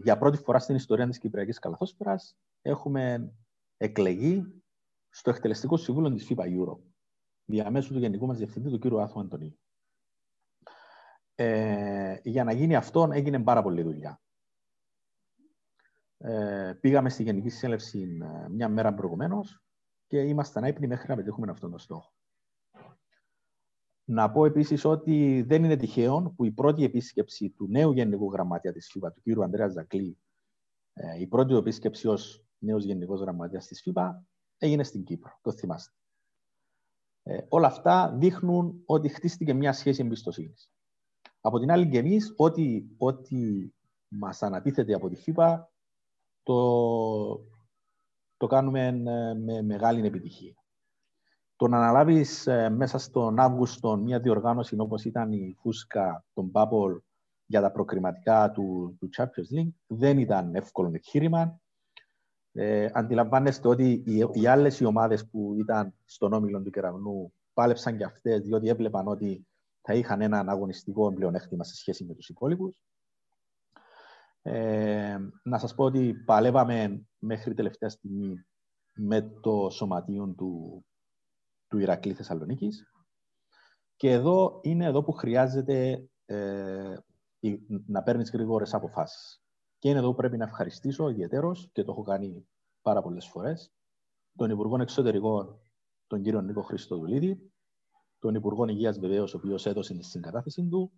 S4: για πρώτη φορά στην ιστορία της Κυπριακής Καλαθόσφαιρας έχουμε εκλεγεί στο εκτελεστικό συμβούλιο της FIBA Euro διαμέσου του Γενικού μας Διευθυντή, του κ. Άθου Αντωνίου. Ε, για να γίνει αυτό έγινε πάρα πολλή δουλειά. Ε, πήγαμε στη Γενική Συνέλευση ε, μια μέρα προηγουμένως και ήμασταν άϊπνοι μέχρι να πετύχουμε αυτόν τον στόχο. Να πω επίσης ότι δεν είναι τυχαίο που η πρώτη επίσκεψη του νέου Γενικού Γραμματεία της ΦΥΠΑ, του κ. Ανδρέα Ζακλή, ε, η πρώτη επίσκεψη ως νέος Γενικός Γραμματέας της ΦΥΠΑ, έγινε στην Κύπρο. Το θυμάστε. Ε, όλα αυτά δείχνουν ότι χτίστηκε μια σχέση εμπιστοσύνης. Από την άλλη, και εμείς, ό,τι, ό,τι μας ανατίθεται από τη ΦΥΠΑ, το, το κάνουμε ε, με μεγάλη επιτυχία το να αναλάβεις ε, μέσα στον Αύγουστο μια διοργάνωση όπως ήταν η Φούσκα των Bubble για τα προκριματικά του, του Champions League δεν ήταν εύκολο εγχείρημα. Ε, αντιλαμβάνεστε ότι οι, οι άλλες οι ομάδες που ήταν στον όμιλο του κεραυνού πάλεψαν και αυτές διότι έβλεπαν ότι θα είχαν ένα αγωνιστικό πλεονέκτημα σε σχέση με τους υπόλοιπους. Ε, να σας πω ότι παλεύαμε μέχρι τελευταία στιγμή με το σωματείο του, του Ηρακλή Θεσσαλονίκης. Και εδώ είναι εδώ που χρειάζεται ε, να παίρνεις γρήγορες αποφάσεις. Και είναι εδώ που πρέπει να ευχαριστήσω ιδιαίτερω και το έχω κάνει πάρα πολλές φορές τον Υπουργό Εξωτερικών, τον κύριο Νίκο Χριστοδουλίδη, τον Υπουργό Υγείας βεβαίως, ο οποίος έδωσε την συγκατάθεση του,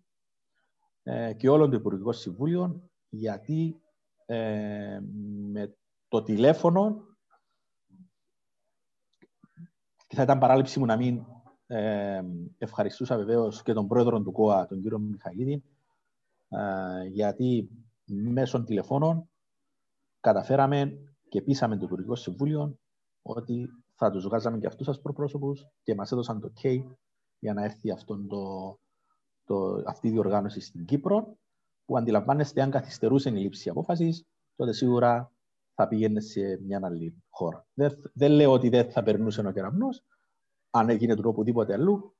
S4: ε, και όλων των Υπουργικών Συμβούλων, γιατί ε, με το τηλέφωνο και θα ήταν παράληψη μου να μην ε, ευχαριστούσα βεβαίως και τον πρόεδρο του ΚΟΑ, τον κύριο Μιχαηλίδη, ε, γιατί μέσω τηλεφώνων καταφέραμε και πείσαμε το Υπουργικό Συμβούλιο ότι θα τους βγάζαμε και αυτούς σα προπρόσωπους και μας έδωσαν το OK για να έρθει αυτόν το, το, αυτή η διοργάνωση στην Κύπρο. Που αντιλαμβάνεστε, αν καθυστερούσε η λήψη απόφασης, τότε σίγουρα θα πήγαινε σε μια άλλη χώρα. Δεν, δεν λέω ότι δεν θα περνούσε ο κεραυνός, αν έγινε του οπουδήποτε αλλού,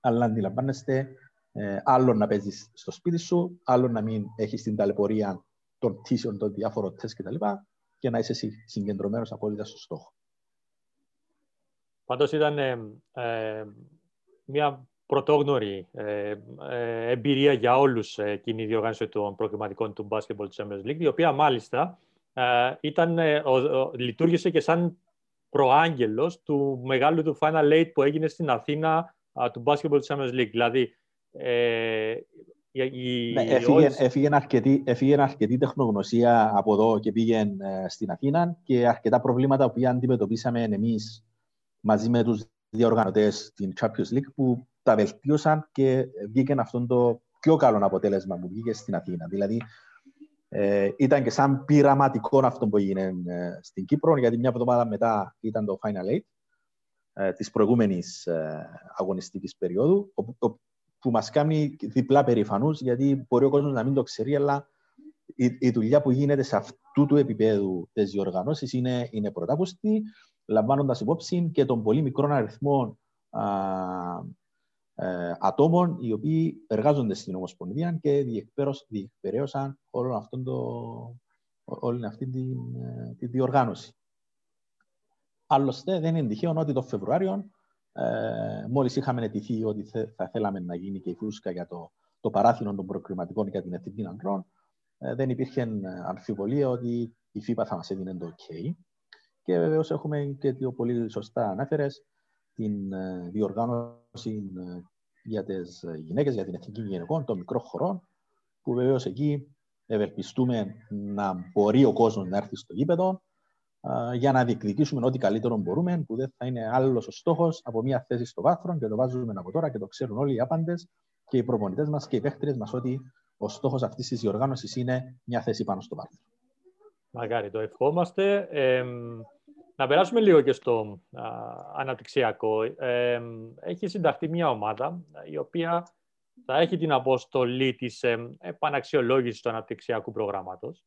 S4: αλλά αντιλαμβάνεστε ε, άλλο να παίζεις στο σπίτι σου, άλλο να μην έχεις την ταλαιπωρία των τήσεων των διάφορων τεστ κτλ. Και, να είσαι συγκεντρωμένος απόλυτα στο στόχο.
S3: Πάντως ήταν ε, ε, μια πρωτόγνωρη ε, ε, εμπειρία για όλους εκείνη η διοργάνωση των προκριματικών του Basketball Champions League, η οποία μάλιστα ε, ήταν, ε, λειτουργήσε και σαν προάγγελος του μεγάλου του Final Eight που έγινε στην Αθήνα του Basketball Champions League. Δηλαδή, ε,
S4: η, ναι, έφυγε, έφυγε, αρκετή, έφυγε αρκετή τεχνογνωσία από εδώ και πήγε ε, στην Αθήνα και αρκετά προβλήματα που αντιμετωπίσαμε εμείς μαζί με τους διοργανωτές στην Champions League που τα βελτίωσαν και βγήκε αυτό το, πιο καλό αποτέλεσμα που βγήκε στην Αθήνα. Δηλαδή, ε, ήταν και σαν πειραματικό αυτό που έγινε ε, στην Κύπρο, γιατί μια εβδομάδα μετά ήταν το Final Eight ε, της προηγούμενης ε, αγωνιστικής περίοδου, που, που μας κάνει διπλά περήφανους, γιατί μπορεί ο κόσμος να μην το ξέρει, αλλά η, η δουλειά που γίνεται σε αυτού του επίπεδου της διοργανώσει είναι, είναι πρωτάπουστη, λαμβάνοντας υπόψη και τον πολύ μικρό αριθμό α, ε, ατόμων οι οποίοι εργάζονται στην Ομοσπονδία και διεκπαιρέωσαν όλο αυτόν το, όλη αυτή τη, ε, τη διοργάνωση. Άλλωστε, δεν είναι τυχαίο ότι το Φεβρουάριο, ε, μόλις είχαμε ετηθεί ότι θα θέλαμε να γίνει και η φούσκα για το, το παράθυνο των προκριματικών για την εθνική αντρών, ε, δεν υπήρχε ε, αμφιβολία ότι η ΦΥΠΑ θα μας έδινε το OK. Και βεβαίως έχουμε και το πολύ σωστά ανάφερε την ε, διοργάνωση για τις γυναίκες, για την εθνική γυναικών των μικρών χωρών, που βεβαίως εκεί ευελπιστούμε να μπορεί ο κόσμος να έρθει στο γήπεδο για να διεκδικήσουμε ό,τι καλύτερο μπορούμε, που δεν θα είναι άλλος ο στόχος από μια θέση στο βάθρο και το βάζουμε από τώρα και το ξέρουν όλοι οι άπαντες και οι προπονητές μας και οι παίχτριε μας ότι ο στόχος αυτής της διοργάνωσης είναι μια θέση πάνω στο πάρκο.
S3: Μακάρι, το ευχόμαστε. Ε, να περάσουμε λίγο και στο α, αναπτυξιακό. Ε, έχει συνταχθεί μια ομάδα η οποία θα έχει την αποστολή της ε, επαναξιολόγησης του αναπτυξιακού προγράμματος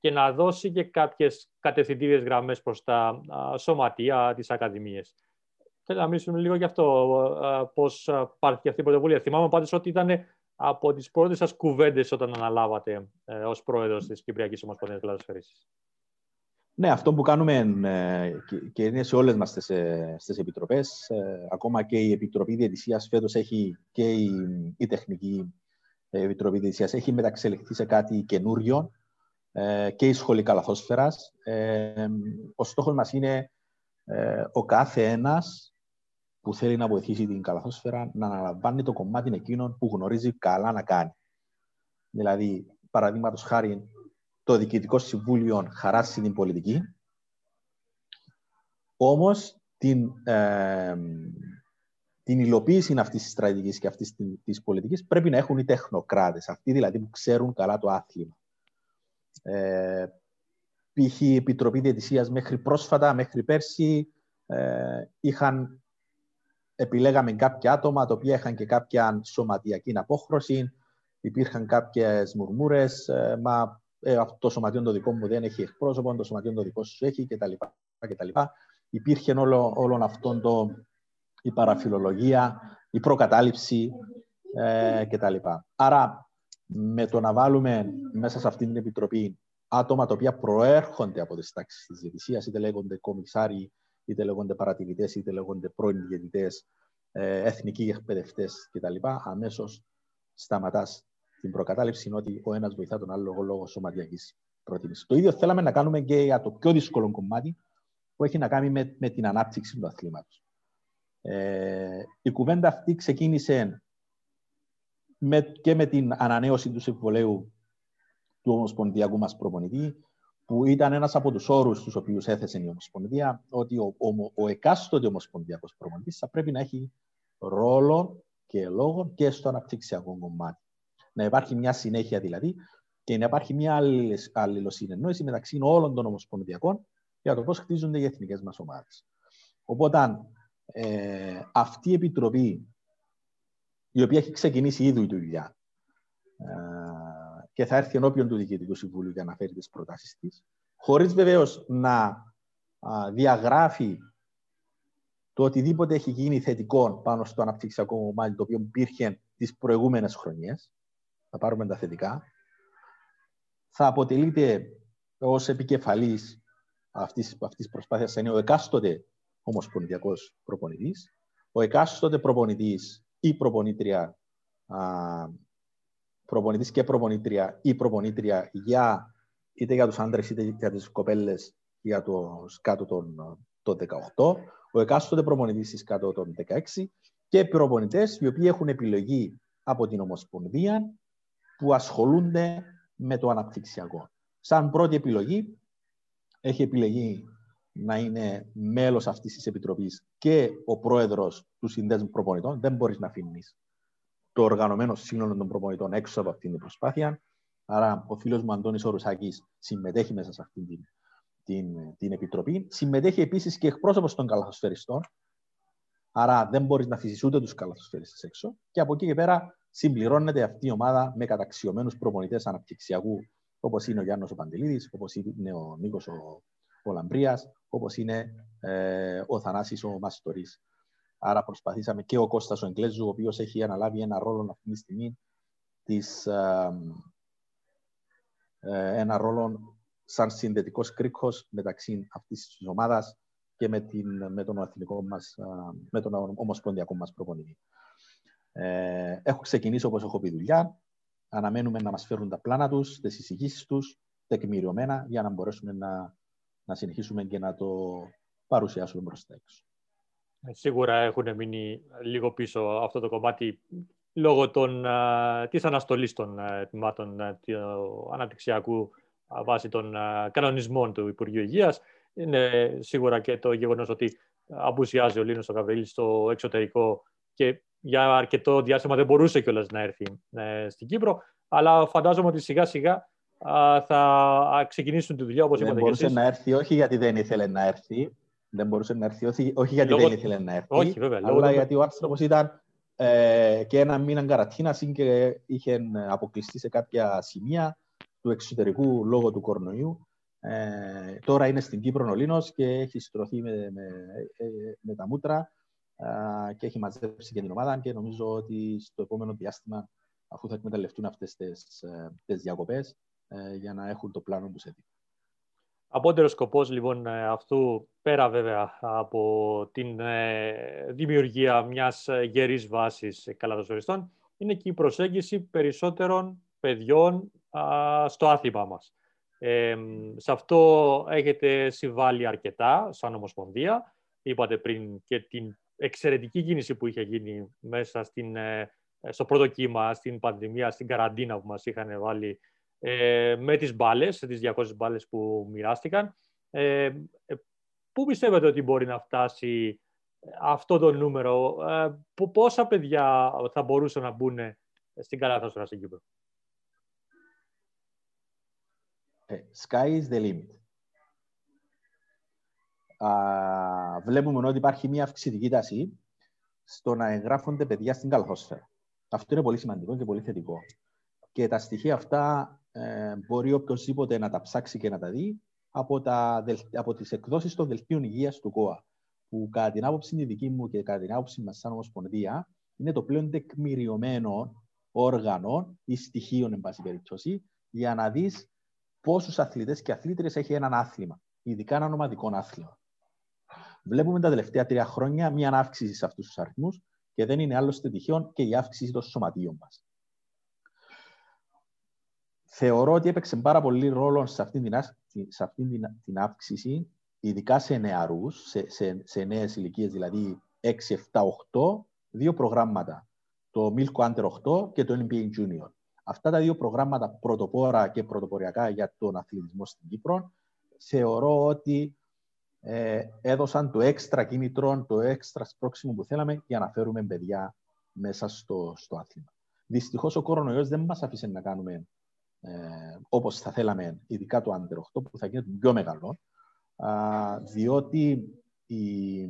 S3: και να δώσει και κάποιες κατευθυντήριες γραμμές προς τα α, σωματεία, τις ακαδημίες. Θέλω να μιλήσουμε λίγο για αυτό, α, πώς υπάρχει αυτή η πρωτοβουλία. Θυμάμαι πάντως ότι ήταν από τις πρώτες σας κουβέντες όταν αναλάβατε ε, ως πρόεδρος της Κυπριακής Ομοσπονδίας Κλαδοσφαιρής.
S4: Ναι, αυτό που κάνουμε ε, και είναι σε όλες μας τις, ε, τις επιτροπές, ε, ακόμα και η Επιτροπή Διαιτησίας φέτος έχει και η, η Τεχνική Επιτροπή Διαιτησίας έχει μεταξελιχθεί σε κάτι καινούριο και η Σχολή Καλαθόσφαιρας. ο στόχος μας είναι ο κάθε ένας που θέλει να βοηθήσει την καλαθόσφαιρα να αναλαμβάνει το κομμάτι εκείνο που γνωρίζει καλά να κάνει. Δηλαδή, παραδείγματος χάρη, το Διοικητικό Συμβούλιο χαράσει την πολιτική, όμως την, ε, την υλοποίηση αυτής της στρατηγικής και αυτής της πολιτικής πρέπει να έχουν οι τεχνοκράτες, αυτοί δηλαδή που ξέρουν καλά το άθλημα. Ε, π.χ. η Επιτροπή Διαιτησίας μέχρι πρόσφατα, μέχρι πέρσι, ε, είχαν επιλέγαμε κάποια άτομα τα οποία είχαν και κάποια σωματιακή απόχρωση, υπήρχαν κάποιες μουρμούρες, ε, μα ε, το σωματείο το δικό μου δεν έχει εκπρόσωπο, το σωματείο το δικό σου έχει κτλ. κτλ. Υπήρχε όλο, όλο αυτό το, η παραφιλολογία, η προκατάληψη ε, κτλ. Άρα, με το να βάλουμε μέσα σε αυτή την επιτροπή άτομα τα οποία προέρχονται από τις τάξεις της διαιτησίας, είτε λέγονται κομισάροι, είτε λέγονται παρατηρητές, είτε λέγονται πρώην διαιτητές, ε, εθνικοί εκπαιδευτές κτλ. Αμέσως σταματάς την προκατάληψη, είναι ότι ο ένας βοηθά τον άλλο λόγω σωματιακής προτίμησης. Το ίδιο θέλαμε να κάνουμε και για το πιο δύσκολο κομμάτι που έχει να κάνει με, με την ανάπτυξη του αθλήματος. Ε, η κουβέντα αυτή ξεκίνησε με, και με την ανανέωση του συμβολέου του Ομοσπονδιακού μας προπονητή, που ήταν ένας από τους όρους του οποίους έθεσε η Ομοσπονδία, ότι ο, ο, ο εκάστοτε Ομοσπονδιακός προπονητής θα πρέπει να έχει ρόλο και λόγο και στο αναπτυξιακό κομμάτι. Να υπάρχει μια συνέχεια δηλαδή και να υπάρχει μια αλληλοσυνεννόηση μεταξύ όλων των Ομοσπονδιακών για το πώς χτίζονται οι εθνικές μας ομάδες. Οπότε ε, αυτή η επιτροπή, η οποία έχει ξεκινήσει ήδη η δουλειά, ε, και θα έρθει ενώπιον του Διοικητικού Συμβουλίου για να φέρει τις προτάσεις της, χωρίς βεβαίως να διαγράφει το οτιδήποτε έχει γίνει θετικό πάνω στο αναπτυξιακό κομμάτι το οποίο υπήρχε τις προηγούμενες χρονιές. Θα πάρουμε τα θετικά. Θα αποτελείται ως επικεφαλής αυτής της προσπάθειας είναι ο εκάστοτε ομοσπονδιακός προπονητής, ο εκάστοτε προπονητής ή προπονήτρια προπονητής και προπονήτρια ή προπονήτρια για, είτε για τους άντρες είτε για τις κοπέλες για τους κάτω των, των 18, ο εκάστοτε προπονητής τη κάτω των 16 και προπονητές οι οποίοι έχουν επιλογή από την Ομοσπονδία που ασχολούνται με το αναπτυξιακό. Σαν πρώτη επιλογή έχει επιλεγεί να είναι μέλος αυτής της Επιτροπής και ο πρόεδρος του Συνδέσμου Προπονητών. Δεν μπορείς να αφήνεις το οργανωμένο σύνολο των προπονητών έξω από αυτήν την προσπάθεια. Άρα, ο φίλος μου Αντώνης Ορουσάκης συμμετέχει μέσα σε αυτή την, την, την επιτροπή. Συμμετέχει επίσης και εκπρόσωπος των καλαθοσφαιριστών. Άρα, δεν μπορείς να αφήσεις ούτε τους καλαθοσφαιριστές έξω. Και από εκεί και πέρα συμπληρώνεται αυτή η ομάδα με καταξιωμένους προπονητές αναπτυξιακού, όπως είναι ο Γιάννος ο Παντελίδης, όπως είναι ο Νίκος ο, ο Λαμπρίας, όπως είναι ε, ο Θανάσης ο Μαστορής. Άρα προσπαθήσαμε και ο Κώστας ο Εγγλέζου, ο οποίος έχει αναλάβει ένα ρόλο αυτή τη στιγμή, της, ε, ε, ένα ρόλο σαν συνδετικός κρίκος μεταξύ αυτής της ομάδας και με, την, με τον εθνικό μας, ε, με τον ομοσπονδιακό μας προπονητή. Ε, έχω ξεκινήσει όπως έχω πει δουλειά. Αναμένουμε να μας φέρουν τα πλάνα τους, τις εισηγήσεις τους, τεκμηριωμένα, για να μπορέσουμε να, να συνεχίσουμε και να το παρουσιάσουμε μπροστά έξω.
S3: Ε, σίγουρα έχουν μείνει λίγο πίσω αυτό το κομμάτι λόγω των, της αναστολής των τμήματων του αναπτυξιακού βάσει των κανονισμών του Υπουργείου Υγείας. Είναι σίγουρα και το γεγονός ότι απουσιάζει ο Λίνος ο Γαβρίλης στο εξωτερικό και για αρκετό διάστημα δεν μπορούσε κιόλας να έρθει ε, στην Κύπρο. Αλλά φαντάζομαι ότι σιγά σιγά θα ξεκινήσουν τη δουλειά όπως
S4: δεν
S3: είπατε
S4: Δεν μπορούσε να έρθει όχι γιατί δεν ήθελε να έρθει, δεν μπορούσε να έρθει, όχι, όχι γιατί λόγω... δεν ήθελε να έρθει,
S3: όχι, βέβαια,
S4: αλλά λόγω... γιατί ο άνθρωπος ήταν ε, και ένα μήνα καρατίνας και είχε αποκλειστεί σε κάποια σημεία του εξωτερικού λόγω του κορονοϊού. Ε, τώρα είναι στην Κύπρο ο Λίνος και έχει στρωθεί με, με, ε, με τα μούτρα ε, και έχει μαζέψει και την ομάδα και νομίζω ότι στο επόμενο διάστημα αφού θα εκμεταλλευτούν αυτές τις, ε, τις διακοπές ε, για να έχουν το πλάνο τους έτοιμο.
S3: Απότερος σκοπός λοιπόν ε, αυτού, πέρα βέβαια από την ε, δημιουργία μιας ε, γερής βάσης καλαδοσοριστών, είναι και η προσέγγιση περισσότερων παιδιών στο άθλημα μας. Ε, σε αυτό έχετε συμβάλει αρκετά σαν Ομοσπονδία. Είπατε πριν και την εξαιρετική κίνηση που είχε γίνει μέσα στην, στο πρώτο κύμα, στην πανδημία, στην καραντίνα που μας είχαν βάλει ε, με τις μπάλες, τις 200 μπάλες που μοιράστηκαν. Ε, ε, πού πιστεύετε ότι μπορεί να φτάσει αυτό το νούμερο, ε, πόσα παιδιά θα μπορούσαν να μπουν στην Καλάθασορα στην Κύπρο;
S4: Ε, sky is the limit. Α, βλέπουμε ότι υπάρχει μια αυξητική τάση στο να εγγράφονται παιδιά στην καλαθόσφαιρα. Αυτό είναι πολύ σημαντικό και πολύ θετικό. Και τα στοιχεία αυτά ε, μπορεί οποιοδήποτε να τα ψάξει και να τα δει από, τα, από τις εκδόσεις των δελτίων υγείας του ΚΟΑ, που κατά την άποψη τη δική μου και κατά την άποψη μας σαν Ομοσπονδία, είναι το πλέον τεκμηριωμένο όργανο ή στοιχείων, εν πάση περιπτώσει, για να δεις πόσους αθλητές και αθλήτριες έχει έναν άθλημα, ειδικά ένα ομαδικό άθλημα. Βλέπουμε τα τελευταία τρία χρόνια μια αύξηση σε αυτούς τους αριθμούς και δεν είναι άλλωστε τυχαίο και η αύξηση των σωματείων μας θεωρώ ότι έπαιξε πάρα πολύ ρόλο σε αυτή την, σε αυτή την, την αύξηση, ειδικά σε νεαρούς, σε, σε, σε νέες ηλικίες, δηλαδή 6, 7, 8, δύο προγράμματα. Το Milko Under 8 και το NBA Junior. Αυτά τα δύο προγράμματα πρωτοπόρα και πρωτοποριακά για τον αθλητισμό στην Κύπρο, θεωρώ ότι ε, έδωσαν το έξτρα κίνητρο, το έξτρα σπρόξιμο που θέλαμε για να φέρουμε παιδιά μέσα στο, στο άθλημα. Δυστυχώς ο κορονοϊός δεν μας άφησε να κάνουμε ε, όπως θα θέλαμε, ειδικά το Under 8, που θα γίνεται πιο μεγάλο, διότι η,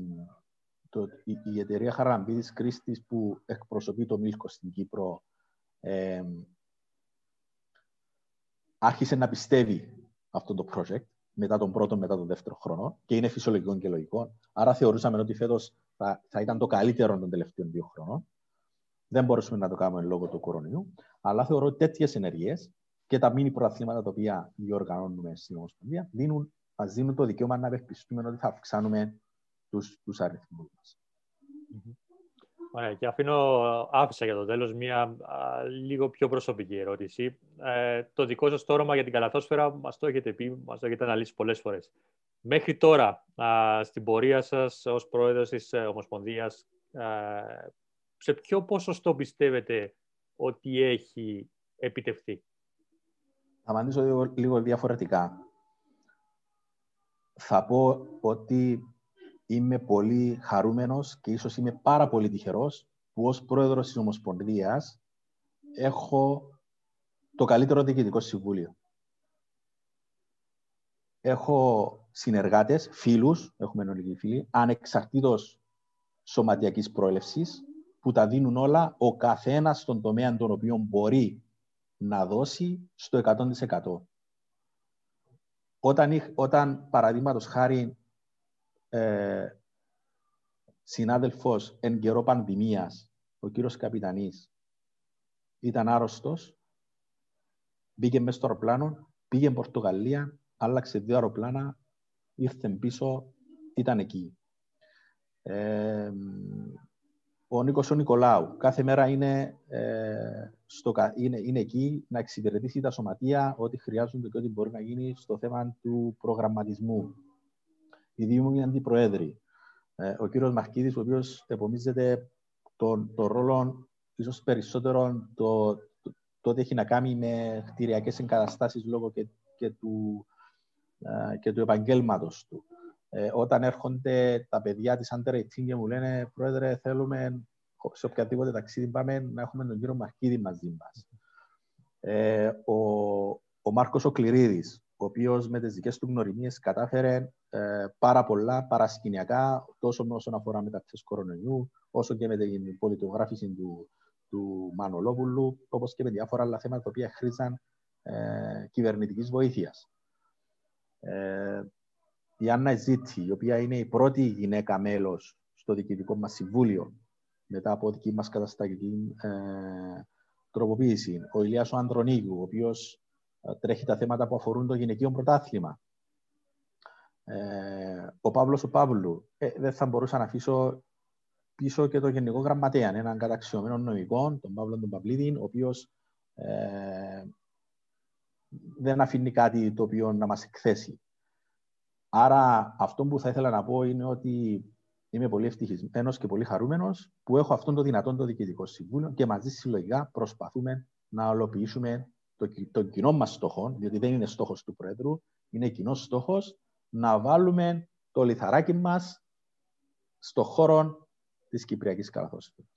S4: το, η, η εταιρεία Χαραμπίδης Κρίστης που εκπροσωπεί το Μίλκο στην Κύπρο ε, άρχισε να πιστεύει αυτό το project μετά τον πρώτο, μετά τον δεύτερο χρόνο και είναι φυσιολογικό και λογικό. Άρα θεωρούσαμε ότι φέτος θα, θα ήταν το καλύτερο των τελευταίων δύο χρόνων. Δεν μπορούσαμε να το κάνουμε λόγω του κορονοϊού, αλλά θεωρώ ότι τέτοιες ενεργείε και τα μήνυ προαθλήματα τα οποία διοργανώνουμε στην Ομοσπονδία δίνουν, μας δίνουν το δικαίωμα να ευελπιστούμε ότι θα αυξάνουμε τους, τους αριθμούς μας.
S3: Ωραία, και αφήνω, άφησα για το τέλος μία λίγο πιο προσωπική ερώτηση. Ε, το δικό σας το όρομα για την καλαθόσφαιρα μας το έχετε πει, μας το έχετε αναλύσει πολλές φορές. Μέχρι τώρα, α, στην πορεία σας ως πρόεδρος της ε, Ομοσπονδίας, α, σε ποιο ποσοστό πιστεύετε ότι έχει επιτευχθεί;
S4: Θα απαντήσω λίγο, λίγο διαφορετικά. Θα πω ότι είμαι πολύ χαρούμενος και ίσως είμαι πάρα πολύ τυχερός που που ως πρόεδρος της Ομοσπονδίας έχω το καλύτερο διοικητικό συμβούλιο. Έχω συνεργάτες, φίλους, έχουμε ενολικοί φίλοι, ανεξαρτήτως σωματιακής προέλευσης, που τα δίνουν όλα ο καθένας στον τομέα τον οποίο μπορεί να δώσει στο 100%. Όταν, όταν παραδείγματος χάρη ε, συνάδελφος εν καιρό πανδημίας, ο κύριος Καπιτανής, ήταν άρρωστος, μπήκε μέσα στο αεροπλάνο, πήγε Πορτογαλία, άλλαξε δύο αεροπλάνα, ήρθε πίσω, ήταν εκεί. Ε, ο Νίκος ο Νικολάου κάθε μέρα είναι, ε, στο, είναι, είναι εκεί να εξυπηρετήσει τα σωματεία ό,τι χρειάζονται και ό,τι μπορεί να γίνει στο θέμα του προγραμματισμού. Οι δύο μου αντιπροέδροι. Ε, ο κύριος Μαρκίδης, ο οποίος επομίζεται τον, το ρόλο ίσως περισσότερο το, το, το, ότι έχει να κάνει με κτηριακές εγκαταστάσεις λόγω και, και του, ε, και του επαγγέλματος του. Ε, όταν έρχονται τα παιδιά της Under 18 και μου λένε «Πρόεδρε, θέλουμε σε οποιαδήποτε ταξίδι πάμε να έχουμε τον κύριο Μαρκίδη μαζί μας». Ε, ο, ο Μάρκος ο Κληρίδης, ο οποίος με τις δικές του γνωριμίες κατάφερε ε, πάρα πολλά παρασκηνιακά, τόσο όσον αφορά μεταξύ κορονοϊού, όσο και με την πολιτογράφηση του, του Μανολόπουλου, όπως και με διάφορα άλλα θέματα τα οποία χρήζαν ε, κυβερνητικής βοήθειας. Ε, η Άννα Ζήτη, η οποία είναι η πρώτη γυναίκα μέλος στο διοικητικό μας συμβούλιο μετά από δική μας καταστατική ε, τροποποίηση. Ο Ηλίας ο Ανδρονίγου, ο οποίος ε, τρέχει τα θέματα που αφορούν το γυναικείο πρωτάθλημα. Ε, ο Παύλος ο Παύλου. Ε, δεν θα μπορούσα να αφήσω πίσω και το Γενικό Γραμματέα, έναν καταξιωμένο νομικό, τον Παύλο τον Παυλίδη, ο οποίος ε, δεν αφήνει κάτι το οποίο να μας εκθέσει. Άρα αυτό που θα ήθελα να πω είναι ότι είμαι πολύ ευτυχισμένος και πολύ χαρούμενος που έχω αυτόν το δυνατόν το διοικητικό συμβούλιο και μαζί συλλογικά προσπαθούμε να ολοποιήσουμε το, το κοινό μας στόχο, διότι δεν είναι στόχος του Πρόεδρου, είναι κοινός στόχος να βάλουμε το λιθαράκι μας στο χώρο της Κυπριακής Καλαθόσφαιρας.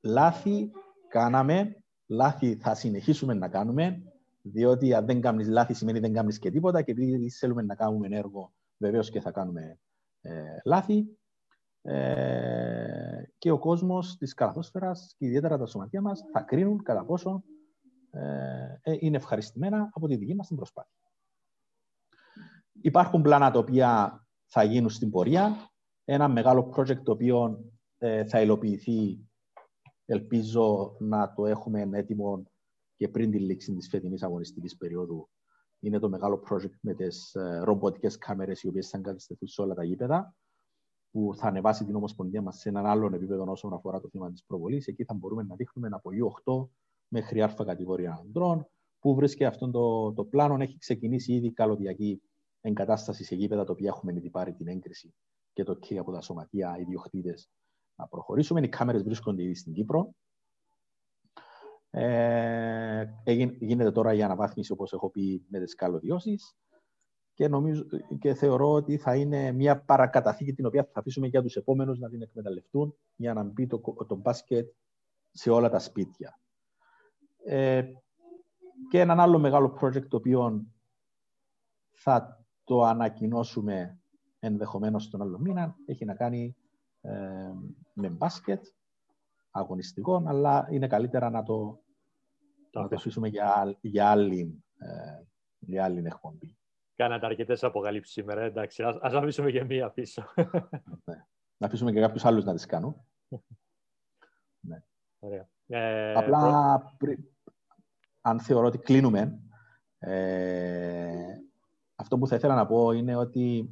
S4: Λάθη κάναμε, λάθη θα συνεχίσουμε να κάνουμε, διότι αν δεν κάνεις λάθη σημαίνει δεν κάνεις και τίποτα και επειδή θέλουμε να κάνουμε έργο, βεβαίως και θα κάνουμε ε, λάθη. Ε, και ο κόσμος της καλαθόσφαιρας και ιδιαίτερα τα σωματεία μας θα κρίνουν κατά πόσο ε, ε, είναι ευχαριστημένα από τη δική μας την προσπάθεια. Υπάρχουν πλάνα τα οποία θα γίνουν στην πορεία. Ένα μεγάλο project το οποίο ε, θα υλοποιηθεί, ελπίζω να το έχουμε έτοιμο και πριν τη λήξη της φετινής αγωνιστικής περίοδου είναι το μεγάλο project με τις ε, ρομποτικές κάμερες οι οποίες θα εγκατασταθούν σε όλα τα γήπεδα που θα ανεβάσει την Ομοσπονδία μας σε έναν άλλο επίπεδο όσον αφορά το θέμα της προβολής. Εκεί θα μπορούμε να δείχνουμε από U8 μέχρι Α κατηγορία ανδρών. Πού βρίσκεται αυτό το, το πλάνο, έχει ξεκινήσει ήδη καλωδιακή εγκατάστασης σε γήπεδα, τα οποία έχουμε ήδη πάρει την έγκριση και το και από τα σωματεία ιδιοκτήτες να προχωρήσουμε. Οι κάμερες βρίσκονται ήδη στην Κύπρο. Ε, γίνεται τώρα η αναβάθμιση, όπως έχω πει, με τις καλωδιώσεις και, νομίζω, και θεωρώ ότι θα είναι μια παρακαταθήκη την οποία θα αφήσουμε για τους επόμενους να την εκμεταλλευτούν για να μπει το, το μπάσκετ σε όλα τα σπίτια. Ε, και έναν άλλο μεγάλο project το οποίο θα το ανακοινώσουμε ενδεχομένως τον άλλο μήνα έχει να κάνει ε, με μπάσκετ αγωνιστικών, αλλά είναι καλύτερα να το, το αφήσουμε για, για, άλλη, ε, για άλλη εκπομπή.
S3: Κάνατε αρκετές αποκαλύψεις σήμερα, εντάξει. Α αφήσουμε και μία πίσω. *laughs*
S4: ναι. Να αφήσουμε και κάποιους άλλους να τις κάνουν. *laughs*
S3: ναι. Ωραία. Ε,
S4: Απλά, αν θεωρώ ότι κλείνουμε, ε, αυτό που θα ήθελα να πω είναι ότι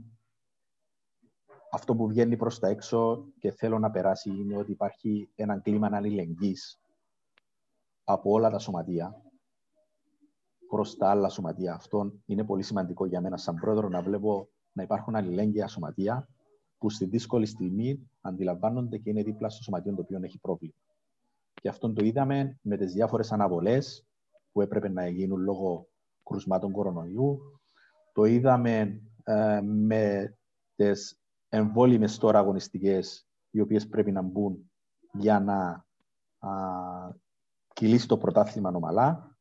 S4: αυτό που βγαίνει προς τα έξω και θέλω να περάσει είναι ότι υπάρχει ένα κλίμα αλληλεγγύης από όλα τα σωματεία προς τα άλλα σωματεία. Αυτό είναι πολύ σημαντικό για μένα σαν πρόεδρο να βλέπω να υπάρχουν αλληλέγγυα σωματεία που στη δύσκολη στιγμή αντιλαμβάνονται και είναι δίπλα στο σωματείο το οποίο έχει πρόβλημα. Και αυτό το είδαμε με τις διάφορες αναβολές που έπρεπε να γίνουν λόγω κρουσμάτων κορονοϊού. Το είδαμε ε, με τις εμβόλυμες τώρα αγωνιστικές οι οποίες πρέπει να μπουν για να α, κυλήσει το πρωτάθλημα νομαλά.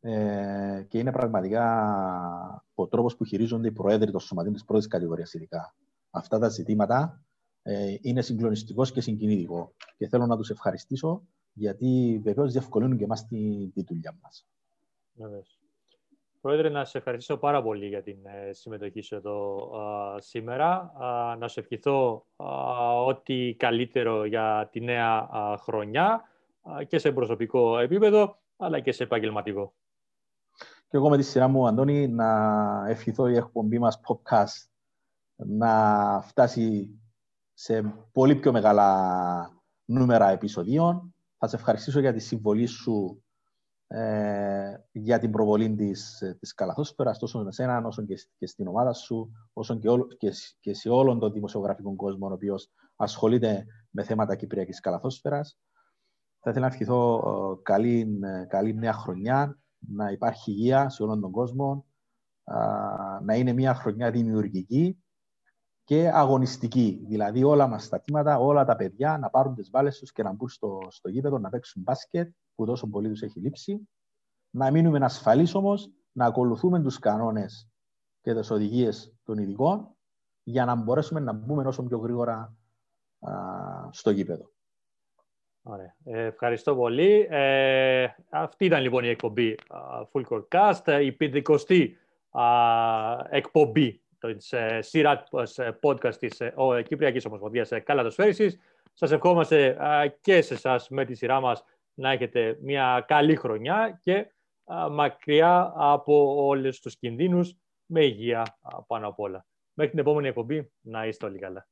S4: Ε, και είναι πραγματικά ο τρόπος που χειρίζονται οι προέδροι των σωματείων της πρώτης κατηγορίας, ειδικά. Αυτά τα ζητήματα ε, είναι συγκλονιστικός και συγκινητικό. Και θέλω να τους ευχαριστήσω γιατί βεβαίως διευκολύνουν και εμάς τη, τη δουλειά μας.
S3: Πρόεδρε, να σε ευχαριστήσω πάρα πολύ για την ε, συμμετοχή σου εδώ σήμερα. να σε ευχηθώ ό,τι καλύτερο για τη νέα χρονιά και σε προσωπικό επίπεδο, αλλά και σε επαγγελματικό.
S4: Και εγώ με τη σειρά μου, Αντώνη, να ευχηθώ η εκπομπή μας podcast να φτάσει σε πολύ πιο μεγάλα νούμερα επεισοδίων. Θα σε ευχαριστήσω για τη συμβολή σου ε, για την προβολή της, της καλαθόσφαιρας, τόσο με σένα, όσο και, και στην ομάδα σου, όσο και, όλο, και, και σε όλον τον δημοσιογραφικό κόσμο, ο οποίος ασχολείται με θέματα κυπριακής καλαθόσφαιρας. Θα ήθελα να ευχηθώ ε, καλή, καλή νέα χρονιά, να υπάρχει υγεία σε όλον τον κόσμο, να είναι μια χρονιά δημιουργική και αγωνιστική. Δηλαδή όλα μας τα κύματα, όλα τα παιδιά να πάρουν τις βάλες τους και να μπουν στο, στο γήπεδο, να παίξουν μπάσκετ που τόσο πολύ τους έχει λείψει. Να μείνουμε ασφαλείς όμως, να ακολουθούμε τους κανόνες και τις οδηγίες των ειδικών για να μπορέσουμε να μπούμε όσο πιο γρήγορα α, στο γήπεδο.
S3: Ωραία. Ε, ευχαριστώ πολύ. Ε, αυτή ήταν λοιπόν η εκπομπή Full Court Cast, η πεντηκοστή εκπομπή της ε, σειρά ε, podcast της ε, Κυπριακής Ομοσπονδίας Καλατοσφαίρησης. Σας ευχόμαστε και σε εσάς με τη σειρά μας να έχετε μια καλή χρονιά και μακριά από όλους τους κινδύνους με υγεία πάνω απ' όλα. Μέχρι την επόμενη εκπομπή να είστε όλοι καλά.